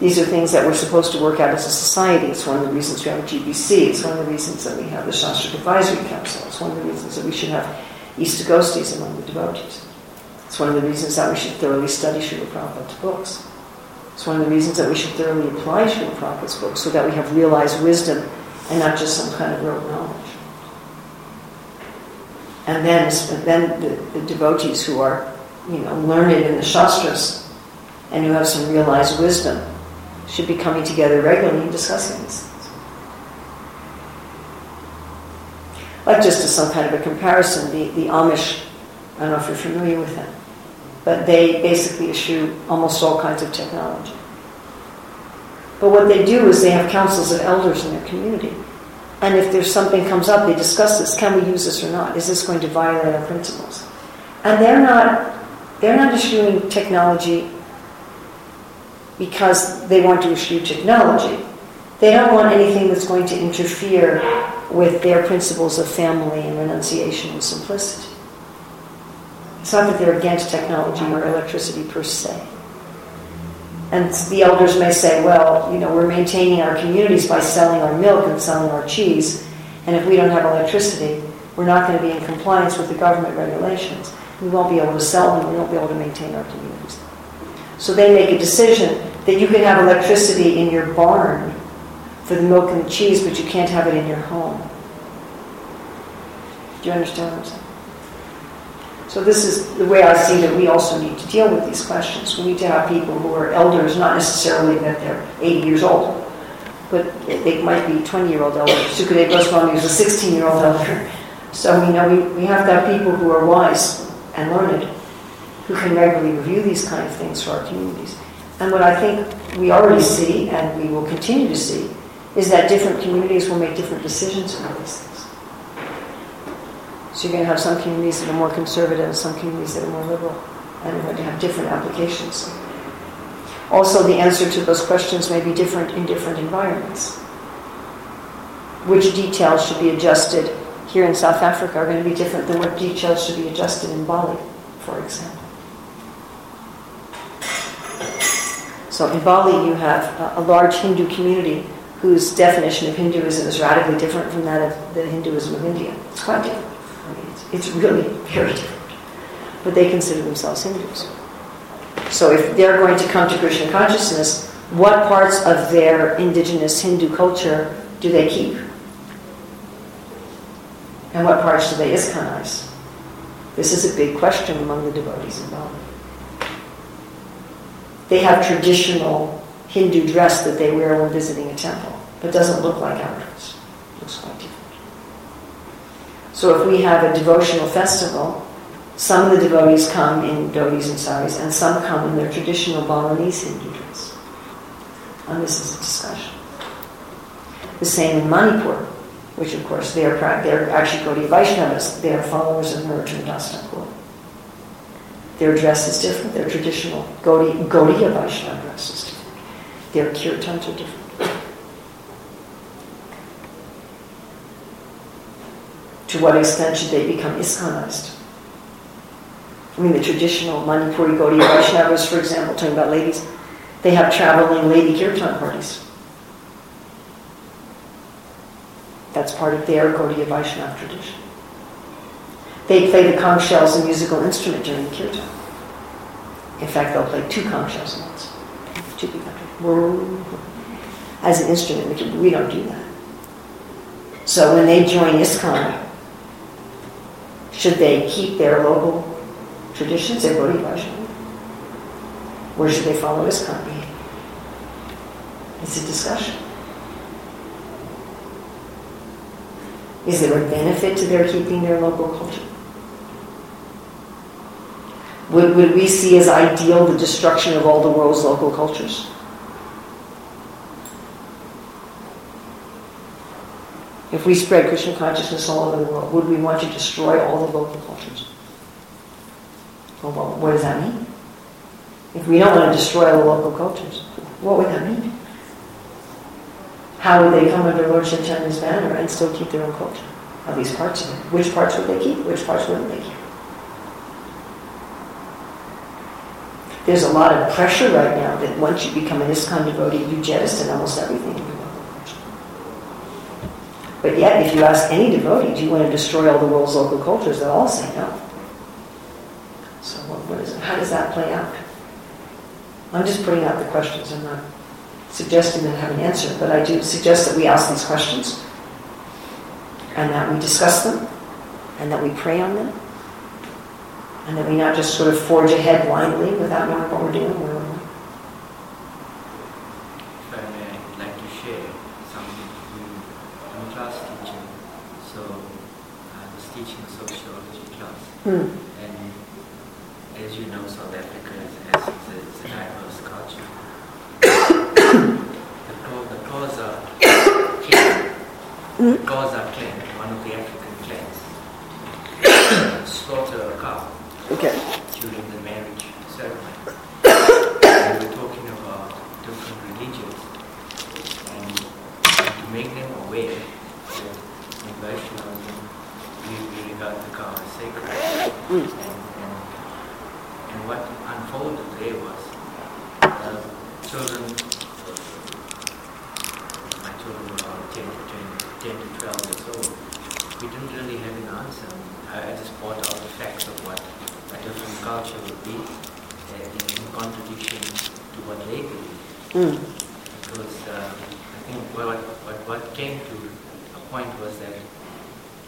These are things that we're supposed to work out as a society. It's one of the reasons we have a GBC. It's one of the reasons that we have the Shastra Advisory Council. It's one of the reasons that we should have Istagostis among the devotees. It's one of the reasons that we should thoroughly study Srila Prabhupada's books. It's one of the reasons that we should thoroughly apply Srila Prabhupada's books so that we have realized wisdom and not just some kind of rote knowledge. And then, then the, the devotees who are, you know, learned in the Shastras and who have some realized wisdom should be coming together regularly and discussing these things. Like just as some kind of a comparison, the, the Amish, I don't know if you're familiar with them, but they basically issue almost all kinds of technology. But what they do is they have councils of elders in their community. And if there's something comes up, they discuss this. Can we use this or not? Is this going to violate our principles? And they're not they're not issuing technology because they want to eschew technology. They don't want anything that's going to interfere with their principles of family and renunciation and simplicity. It's not that they're against technology or electricity per se. And the elders may say, well, you know, we're maintaining our communities by selling our milk and selling our cheese, and if we don't have electricity, we're not going to be in compliance with the government regulations. We won't be able to sell them, we won't be able to maintain our communities. So they make a decision that you can have electricity in your barn for the milk and the cheese, but you can't have it in your home. Do you understand what I'm saying? So this is the way I see that we also need to deal with these questions. We need to have people who are elders, not necessarily that they're 80 years old, but they might be 20-year-old elders. Sukadev Goswami was a 16-year-old elder. So we know we, we have to have people who are wise and learned, who can regularly review these kind of things for our communities. And what I think we already see, and we will continue to see, is that different communities will make different decisions about these things. So you're going to have some communities that are more conservative some communities that are more liberal, and you're going to have different applications. Also, the answer to those questions may be different in different environments. Which details should be adjusted here in South Africa are going to be different than what details should be adjusted in Bali, for example. So in Bali, you have a large Hindu community whose definition of Hinduism is radically different from that of the Hinduism of India. It's quite different. It's, it's really [LAUGHS] very different. But they consider themselves Hindus. So if they're going to come to Krishna consciousness, what parts of their indigenous Hindu culture do they keep? And what parts do they ISKCONize? This is a big question among the devotees in Bali. They have traditional Hindu dress that they wear when visiting a temple, but doesn't look like our dress. Looks quite different. So if we have a devotional festival, some of the devotees come in dhotis and saris, and some come in their traditional Balinese Hindu dress. And this is a discussion. The same in Manipur, which of course they're, they're actually Gaudiya Vaishnavas, they are followers of Narottam Das. Their dress is different, their traditional Gaudiya, Vaishnava dress is different. Their kirtans are different. To what extent should they become ISKCONized? I mean, the traditional Manipuri Gaudiya Vaishnavas, for example, talking about ladies, they have traveling lady kirtan parties. That's part of their Gaudiya Vaishnava tradition. They play the conch shells, as a musical instrument, during the kirtan. In fact, they'll play two conch shells at once. Two people. As an instrument, we don't do that. So when they join ISKCON, should they keep their local traditions, their Vaishnava? Or should they follow ISKCON behavior? It's a discussion. Is there a benefit to their keeping their local culture? Would, would we see as ideal the destruction of all the world's local cultures? If we spread Krishna consciousness all over the world, would we want to destroy all the local cultures? Well, well, what does that mean? If we don't want to destroy the local cultures, what would that mean? How would they come under Lord Chaitanya's banner and still keep their own culture? At least parts of it. Which parts would they keep? Which parts wouldn't they keep? There's a lot of pressure right now that once you become an ISKCON devotee, you jettison almost everything. But yet, if you ask any devotee, do you want to destroy all the world's local cultures, they'll all say no. So what, what is it? How does that play out? I'm just putting out the questions. I'm not suggesting that I have an answer, but I do suggest that we ask these questions and that we discuss them and that we pray on them and that we not just sort of forge ahead blindly without knowing what we're doing. We're If I may, I'd like to share something to you. I'm a class teacher, so I was teaching a sociology class. Hmm. And as you know, South Africa is, has, is a diverse culture. the, Kro- the Xhosa clan, the Xhosa clan, one of the African clans, slaughter a cow Okay. during the marriage ceremony. and we're talking about different religions and to make them aware that in Vaishnavism we, we regard the cow as sacred. And, and, and what unfolded there was uh, children, my children were around 10 to 10, 10 to 12 years old. We didn't really have an answer. I, I just brought out the facts of what a different culture would be uh, in, in contradiction to what they believe. Hmm. Because uh, I think what, came to a point was that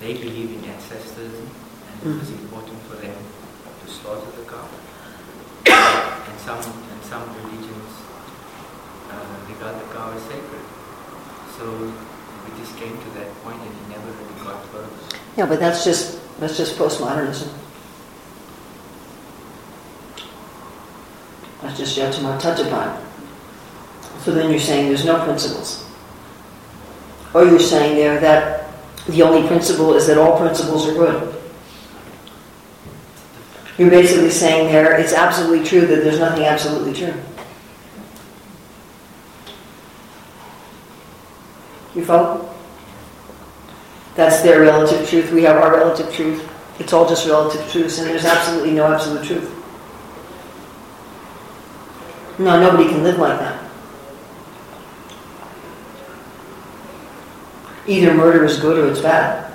they believe in ancestors and it was important for them to slaughter the cow. and some and some religions uh, regard the cow as sacred. So we just came to that point and it never really got further. Yeah, but that's just that's just postmodernism. That's just Yata Mata Tata Patha. So then you're saying there's no principles. Or you're saying there that the only principle is that all principles are good. You're basically saying there it's absolutely true that there's nothing absolutely true. You follow? That's their relative truth. We have our relative truth. It's all just relative truths, and there's absolutely no absolute truth. No, nobody can live like that. Either murder is good or it's bad.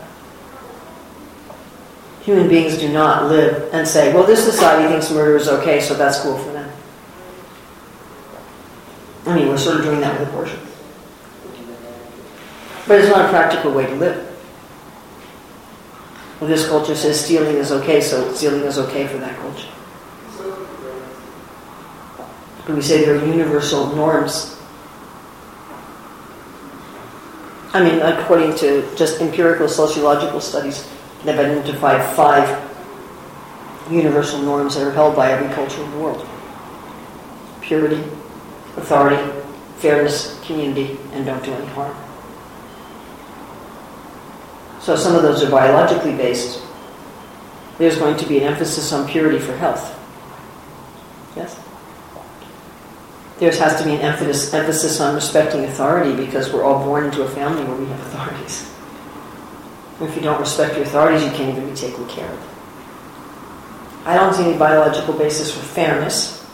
Human beings do not live and say, well, this society thinks murder is okay, so that's cool for them. I mean, we're sort of doing that with abortion. But it's not a practical way to live. Well, this culture says stealing is okay, so stealing is okay for that culture. But we say there are universal norms. I mean, according to just empirical sociological studies, they've identified five universal norms that are held by every culture in the world purity, authority, fairness, community, and don't do any harm. So some of those are biologically based. There's going to be an emphasis on purity for health. Yes? There has to be an emphasis, emphasis on respecting authority because we're all born into a family where we have authorities. If you don't respect your authorities, you can't even be taken care of. I don't see any biological basis for fairness.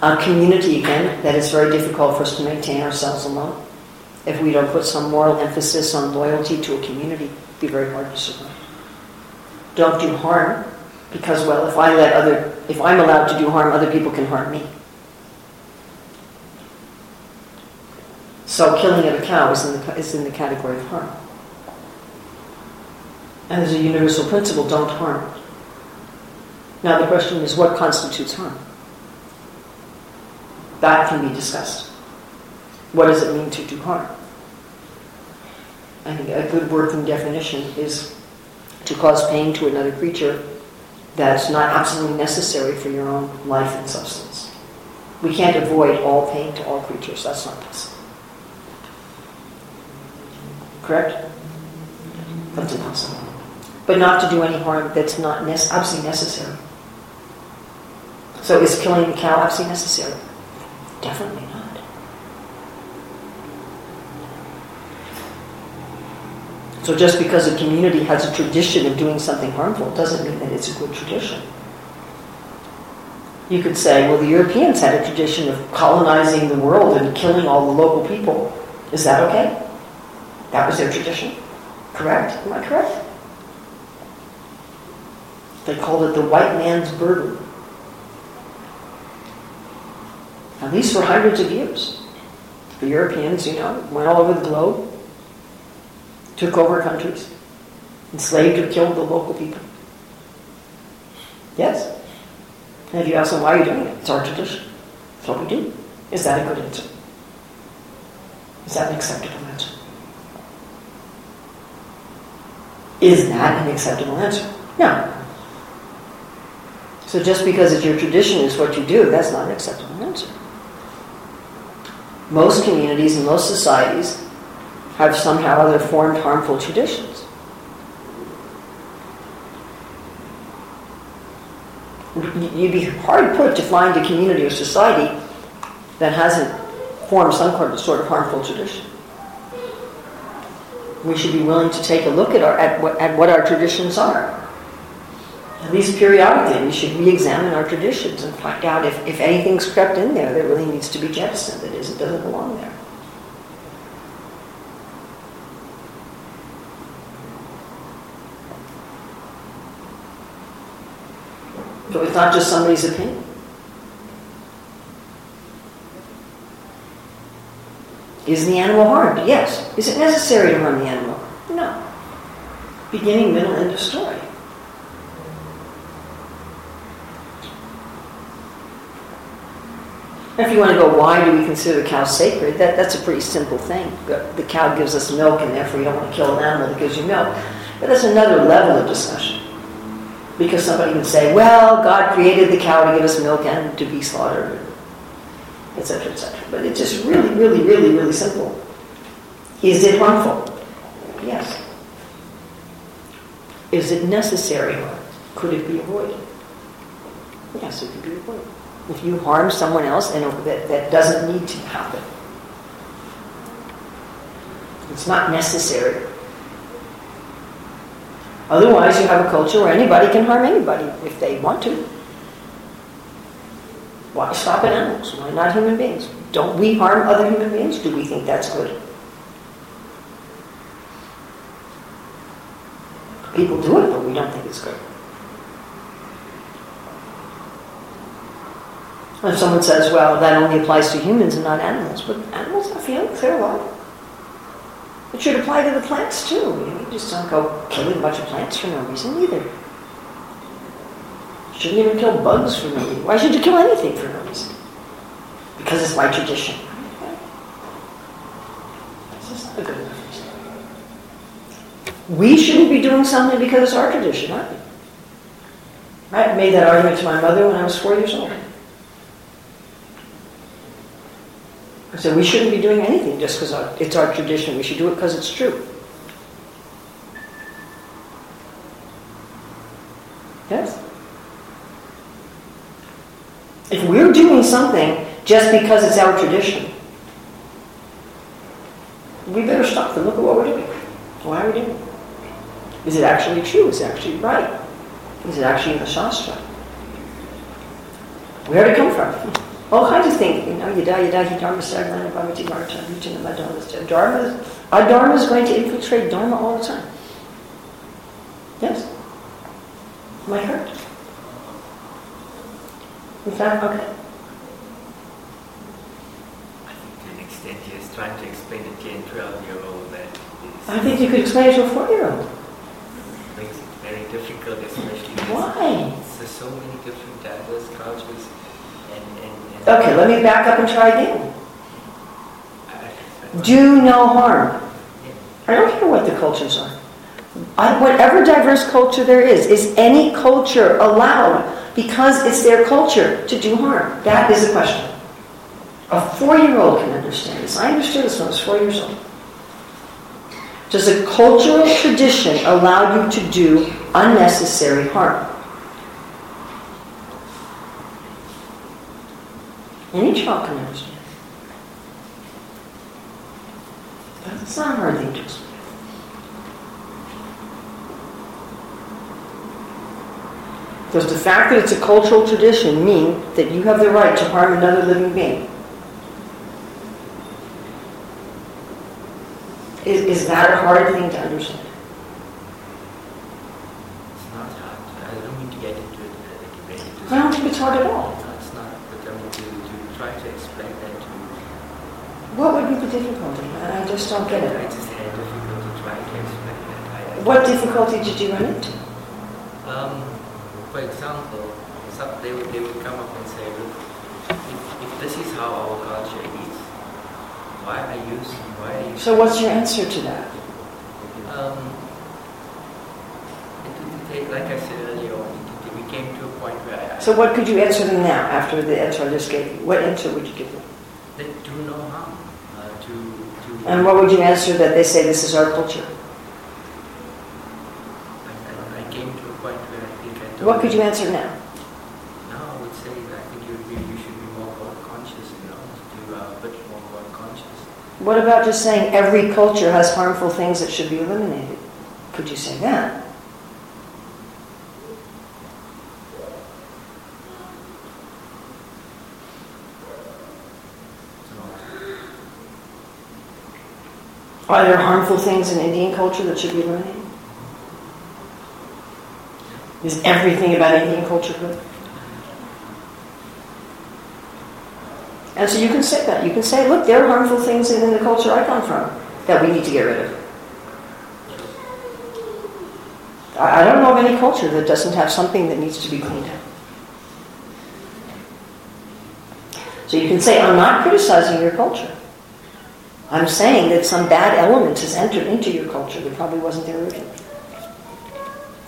Uh, community, again, that it's very difficult for us to maintain ourselves alone. If we don't put some moral emphasis on loyalty to a community, it'd be very hard to survive. Don't do harm, because well, if I let other, if I'm allowed to do harm, other people can harm me. So killing of a cow is in the, is in the category of harm. And there's a universal principle, don't harm. Now the question is, what constitutes harm? That can be discussed. What does it mean to do harm? I think a good working definition is to cause pain to another creature that's not absolutely necessary for your own life and substance. We can't avoid all pain to all creatures. That's not possible. Correct? That's impossible. But not to do any harm that's not ne- absolutely necessary. So is killing the cow absolutely necessary? Definitely not. So just because a community has a tradition of doing something harmful doesn't mean that it's a good tradition. You could say, well, the Europeans had a tradition of colonizing the world and killing all the local people. Is that okay? That was their tradition. Correct? Am I correct? They called it the white man's burden. At these for hundreds of years. The Europeans, you know, went all over the globe, took over countries, enslaved or killed the local people. Yes? And if you ask them why are you doing it, it's our tradition. It's what we do. Is that a good answer? Is that an acceptable answer? Is that an acceptable answer? No. So just because it's your tradition is what you do, that's not an acceptable answer. Most communities and most societies have somehow other formed harmful traditions. You'd be hard put to find a community or society that hasn't formed some sort of harmful tradition. We should be willing to take a look at, our, at, what, at what our traditions are. At least periodically, we should re-examine our traditions and find out if, if anything's crept in there that really needs to be jettisoned, that is, it doesn't belong there. So it's not just somebody's opinion. Is the animal harmed? Yes. Is it necessary to harm the animal? No. Beginning, middle, end of story. If you want to go, why do we consider the cow sacred? That, that's a pretty simple thing. The cow gives us milk, and therefore you don't want to kill an animal that gives you milk. But that's another level of discussion. Because somebody would say, well, God created the cow to give us milk and to be slaughtered, etc., etc. But it's just really, really, really, really simple. Is it harmful? Yes. Is it necessary Could it be avoided? Yes, it could be avoided. If you harm someone else, and that, that doesn't need to happen. It's not necessary. Otherwise, you have a culture where anybody can harm anybody if they want to. Why stop at animals? Why not human beings? Don't we harm other human beings? Do we think that's good? People do it, but we don't think it's good. And someone says, well, that only applies to humans and not animals. But animals have feelings, they're alive. It should apply to the plants too. You, know, You just don't go killing a bunch of plants for no reason either. Shouldn't even kill bugs for no reason. Why should you kill anything for no reason? Because it's my tradition. This is not a good enough reason. We shouldn't be doing something because it's our tradition, either. I made that argument to my mother when I was four years old. I said, we shouldn't be doing anything just because it's our tradition. We should do it because it's true. Yes? If we're doing something just because it's our tradition, we better stop and look at what we're doing. Why are we doing it? Is it actually true? Is it actually right? Is it actually in the Shastra? Where did it come from? all kinds of things. You know, yada yada hi dharma sarvana bhavati marta vijana madharma. Dharma, our dharma is going to infiltrate dharma all the time. Yes? My correct? Is that okay? I think to an extent he is trying to explain to 10, 12 year old that I think you could explain it to a four year old. makes it very difficult, especially Why? There's so many different diverse cultures and and Okay, let me back up and try again. Do no harm. I don't care what the cultures are. I, whatever diverse culture there is, is any culture allowed because it's their culture to do harm? That is the question. A four-year-old can understand this. I understood this when I was four years old. Does a cultural tradition allow you to do unnecessary harm? Any child can understand. That's not hard to explain. Does the fact that it's a cultural tradition mean that you have the right to harm another living being? Is, is that a hard thing to understand? It's not hard. I don't mean to get into it, uh, like, very into I don't think it's hard at all. No, it's not. But I mean to, to try to explain that to you. What would be the difficulty? I just don't get it. I just had difficulty trying to explain that. I, I What difficulty did you run into? Um, for example, some, they, would, they would come up and say, look, if, if this is how our culture is, why are you, why So what's your answer to that? um, it, it, like I said earlier on, it, we came to a point where I, So what could you answer them now after the answer I just gave you? What answer would you give them? they do no harm uh, to, to, And what would you answer that they say this is our culture? I, I, I came to a point where I think I What could you answer? Now I would say that I think you, you, you should be more God conscious, you know, to uh, a bit more God conscious. What about just saying every culture has harmful things that should be eliminated? Could you say that? Are there harmful things in Indian culture that should be eliminated? Is everything about Indian culture good? And so you can say that. You can say, look, there are harmful things in the culture I come from that we need to get rid of. I don't know of any culture that doesn't have something that needs to be cleaned up. So you can say, I'm not criticizing your culture. I'm saying that some bad element has entered into your culture that probably wasn't there originally.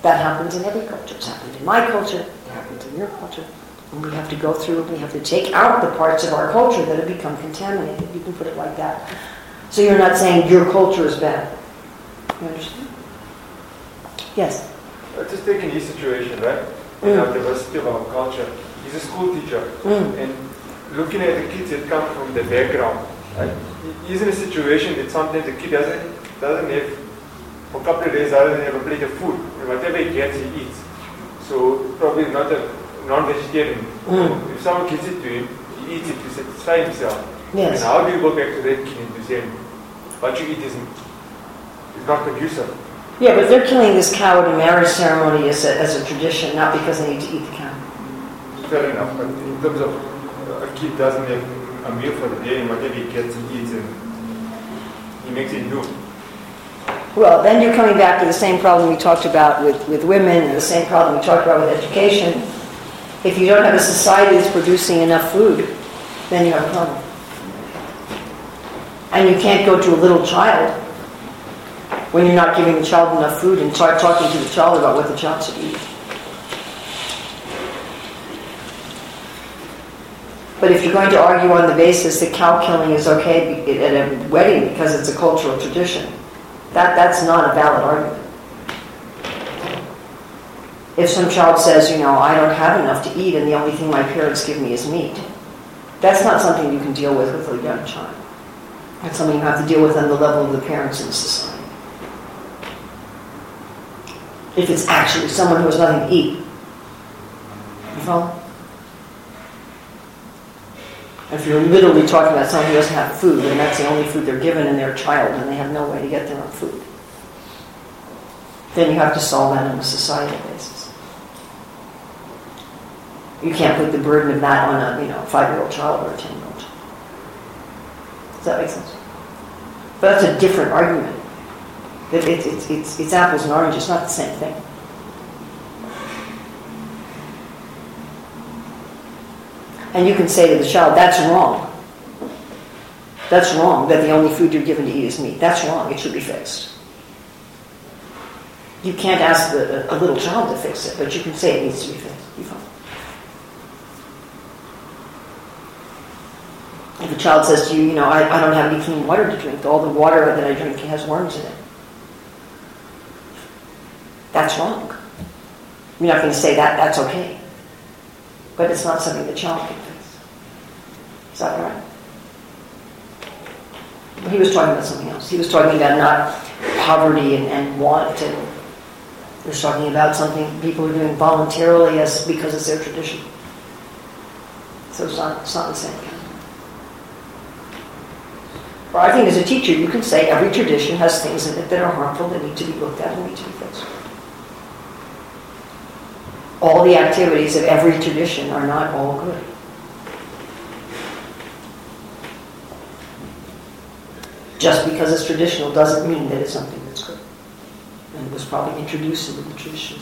That happens in every culture. It's happened in my culture, it happens in your culture. And we have to go through and we have to take out the parts of our culture that have become contaminated. You can put it like that. So you're not saying your culture is bad. You understand? Yes. Just take in his situation, right? In Mm. our diversity of our culture. He's a school teacher. Mm. And looking at the kids that come from the background, right? he- He's in a situation that sometimes the kid doesn't doesn't have for a couple of days doesn't have a plate of food. And whatever he gets, he eats. So probably not a non-vegetarian. Mm. If someone gives it to him, he eats it to satisfy himself. Yes. And how do you go back to that kid and to say, what you eat isn't, is not conducive? Yeah, but they're killing this cow at a marriage ceremony as a, as a tradition, not because they need to eat the cow. Fair enough, but in terms of uh, a kid doesn't have a meal for the day and whatever he gets, he eats and he makes it do. Well, then you're coming back to the same problem we talked about with, with women and the same problem we talked about with education. If you don't have a society that's producing enough food, then you have a problem. And you can't go to a little child when you're not giving the child enough food and start talking to the child about what the child should eat. But if you're going to argue on the basis that cow killing is okay at a wedding because it's a cultural tradition, that, that's not a valid argument. If some child says, you know, I don't have enough to eat and the only thing my parents give me is meat, that's not something you can deal with with a young child. That's something you have to deal with on the level of the parents in society. If it's actually someone who has nothing to eat. You follow? If you're literally talking about someone who doesn't have food, and that's the only food they're given and they're a child and they have no way to get their own food, then you have to solve that on a societal basis. You can't put the burden of that on a you know five-year-old child or a ten-year-old. Does that make sense? But that's a different argument. It, it, it's, it's, apples and oranges, not the same thing. And you can say to the child, that's wrong. That's wrong that the only food you're given to eat is meat. That's wrong. It should be fixed. You can't ask the, a little child to fix it, but you can say it needs to be fixed. Follow? If a child says to you, you know, I, I don't have any clean water to drink, all the water that I drink has worms in it. That's wrong. You're not going to say that, that's okay. But it's not something the child can fix. Is that right? He was talking about something else. He was talking about not poverty and, and want and he was talking about something people are doing voluntarily as because it's their tradition. So it's not, it's not the same. I think as a teacher, you can say every tradition has things in it that are harmful that need to be looked at and need to be fixed. All the activities of every tradition are not all good. Just because it's traditional doesn't mean that it's something that's good. And it was probably introduced into the tradition.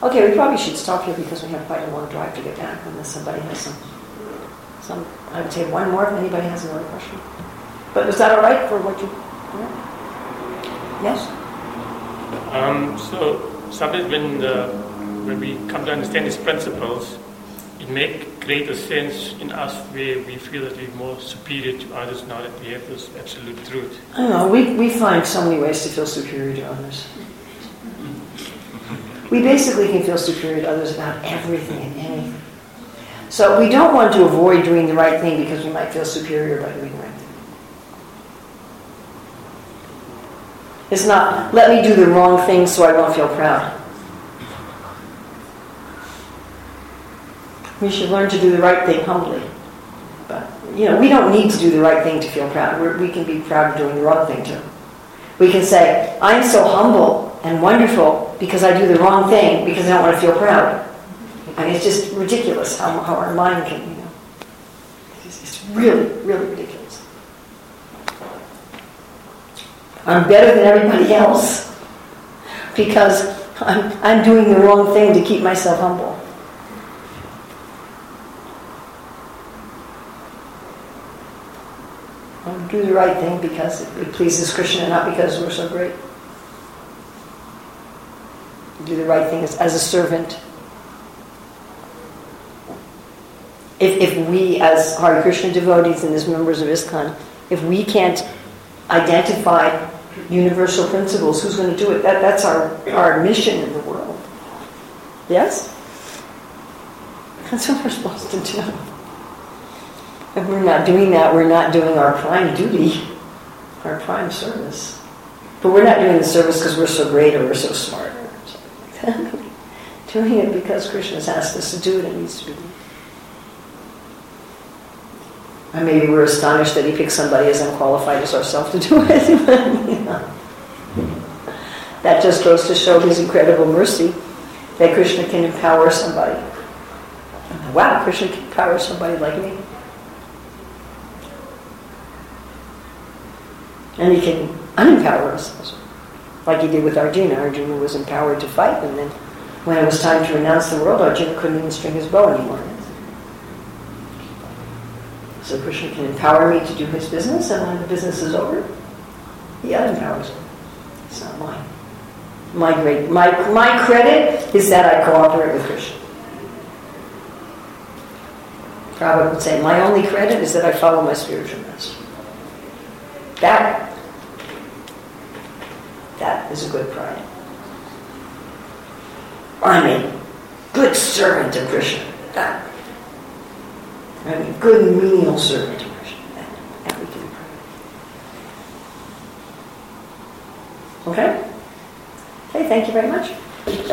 Okay, we probably should stop here because we have quite a long drive to get back unless somebody has some, some, I would say one more if anybody has another question. But is that all right for what you, yes? Um, so sometimes when, uh, when we come to understand these principles, it makes greater sense in us where we feel that we're more superior to others now that we have this absolute truth. I don't know, we, we find so many ways to feel superior to others. We basically can feel superior to others about everything and anything. So we don't want to avoid doing the right thing because we might feel superior by doing the right It's not, let me do the wrong thing so I won't feel proud. We should learn to do the right thing humbly. But, you know, we don't need to do the right thing to feel proud. We're, we can be proud of doing the wrong thing too. We can say, I'm so humble and wonderful because I do the wrong thing because I don't want to feel proud. Mean, it's just ridiculous how, how our mind can, you know. It's, it's really, really ridiculous. I'm better than everybody else because I'm, I'm doing the wrong thing to keep myself humble. I'll do the right thing because it pleases Krishna, and not because we're so great. Do the right thing as, as a servant. If, if we, as Hare Krishna devotees and as members of ISKCON, if we can't identify universal principles, who's going to do it? That, that's our, our mission in the world. Yes? That's what we're supposed to do. If we're not doing that, we're not doing our prime duty, our prime service. But we're not doing the service because we're so great or we're so smart [LAUGHS] doing it because Krishna's asked us to do it it needs to be done. And maybe we're astonished that he picked somebody as unqualified as ourselves to do it. [LAUGHS] That just goes to show his incredible mercy that Krishna can empower somebody. Wow, Krishna can empower somebody like me. And he can unempower us, like he did with Arjuna. Arjuna was empowered to fight, and then when it was time to renounce the world, Arjuna couldn't even string his bow anymore. So Krishna can empower me to do his business, and when the business is over, he unempowers me. It's not mine. My great, my, my credit is that I cooperate with Krishna. Prabhupada would say, my only credit is that I follow my spiritual master. That, that is a good pride. I'm a good servant of Krishna. That, I'm a good menial Krishna. That, that we can pray. Okay? Okay, thank you very much.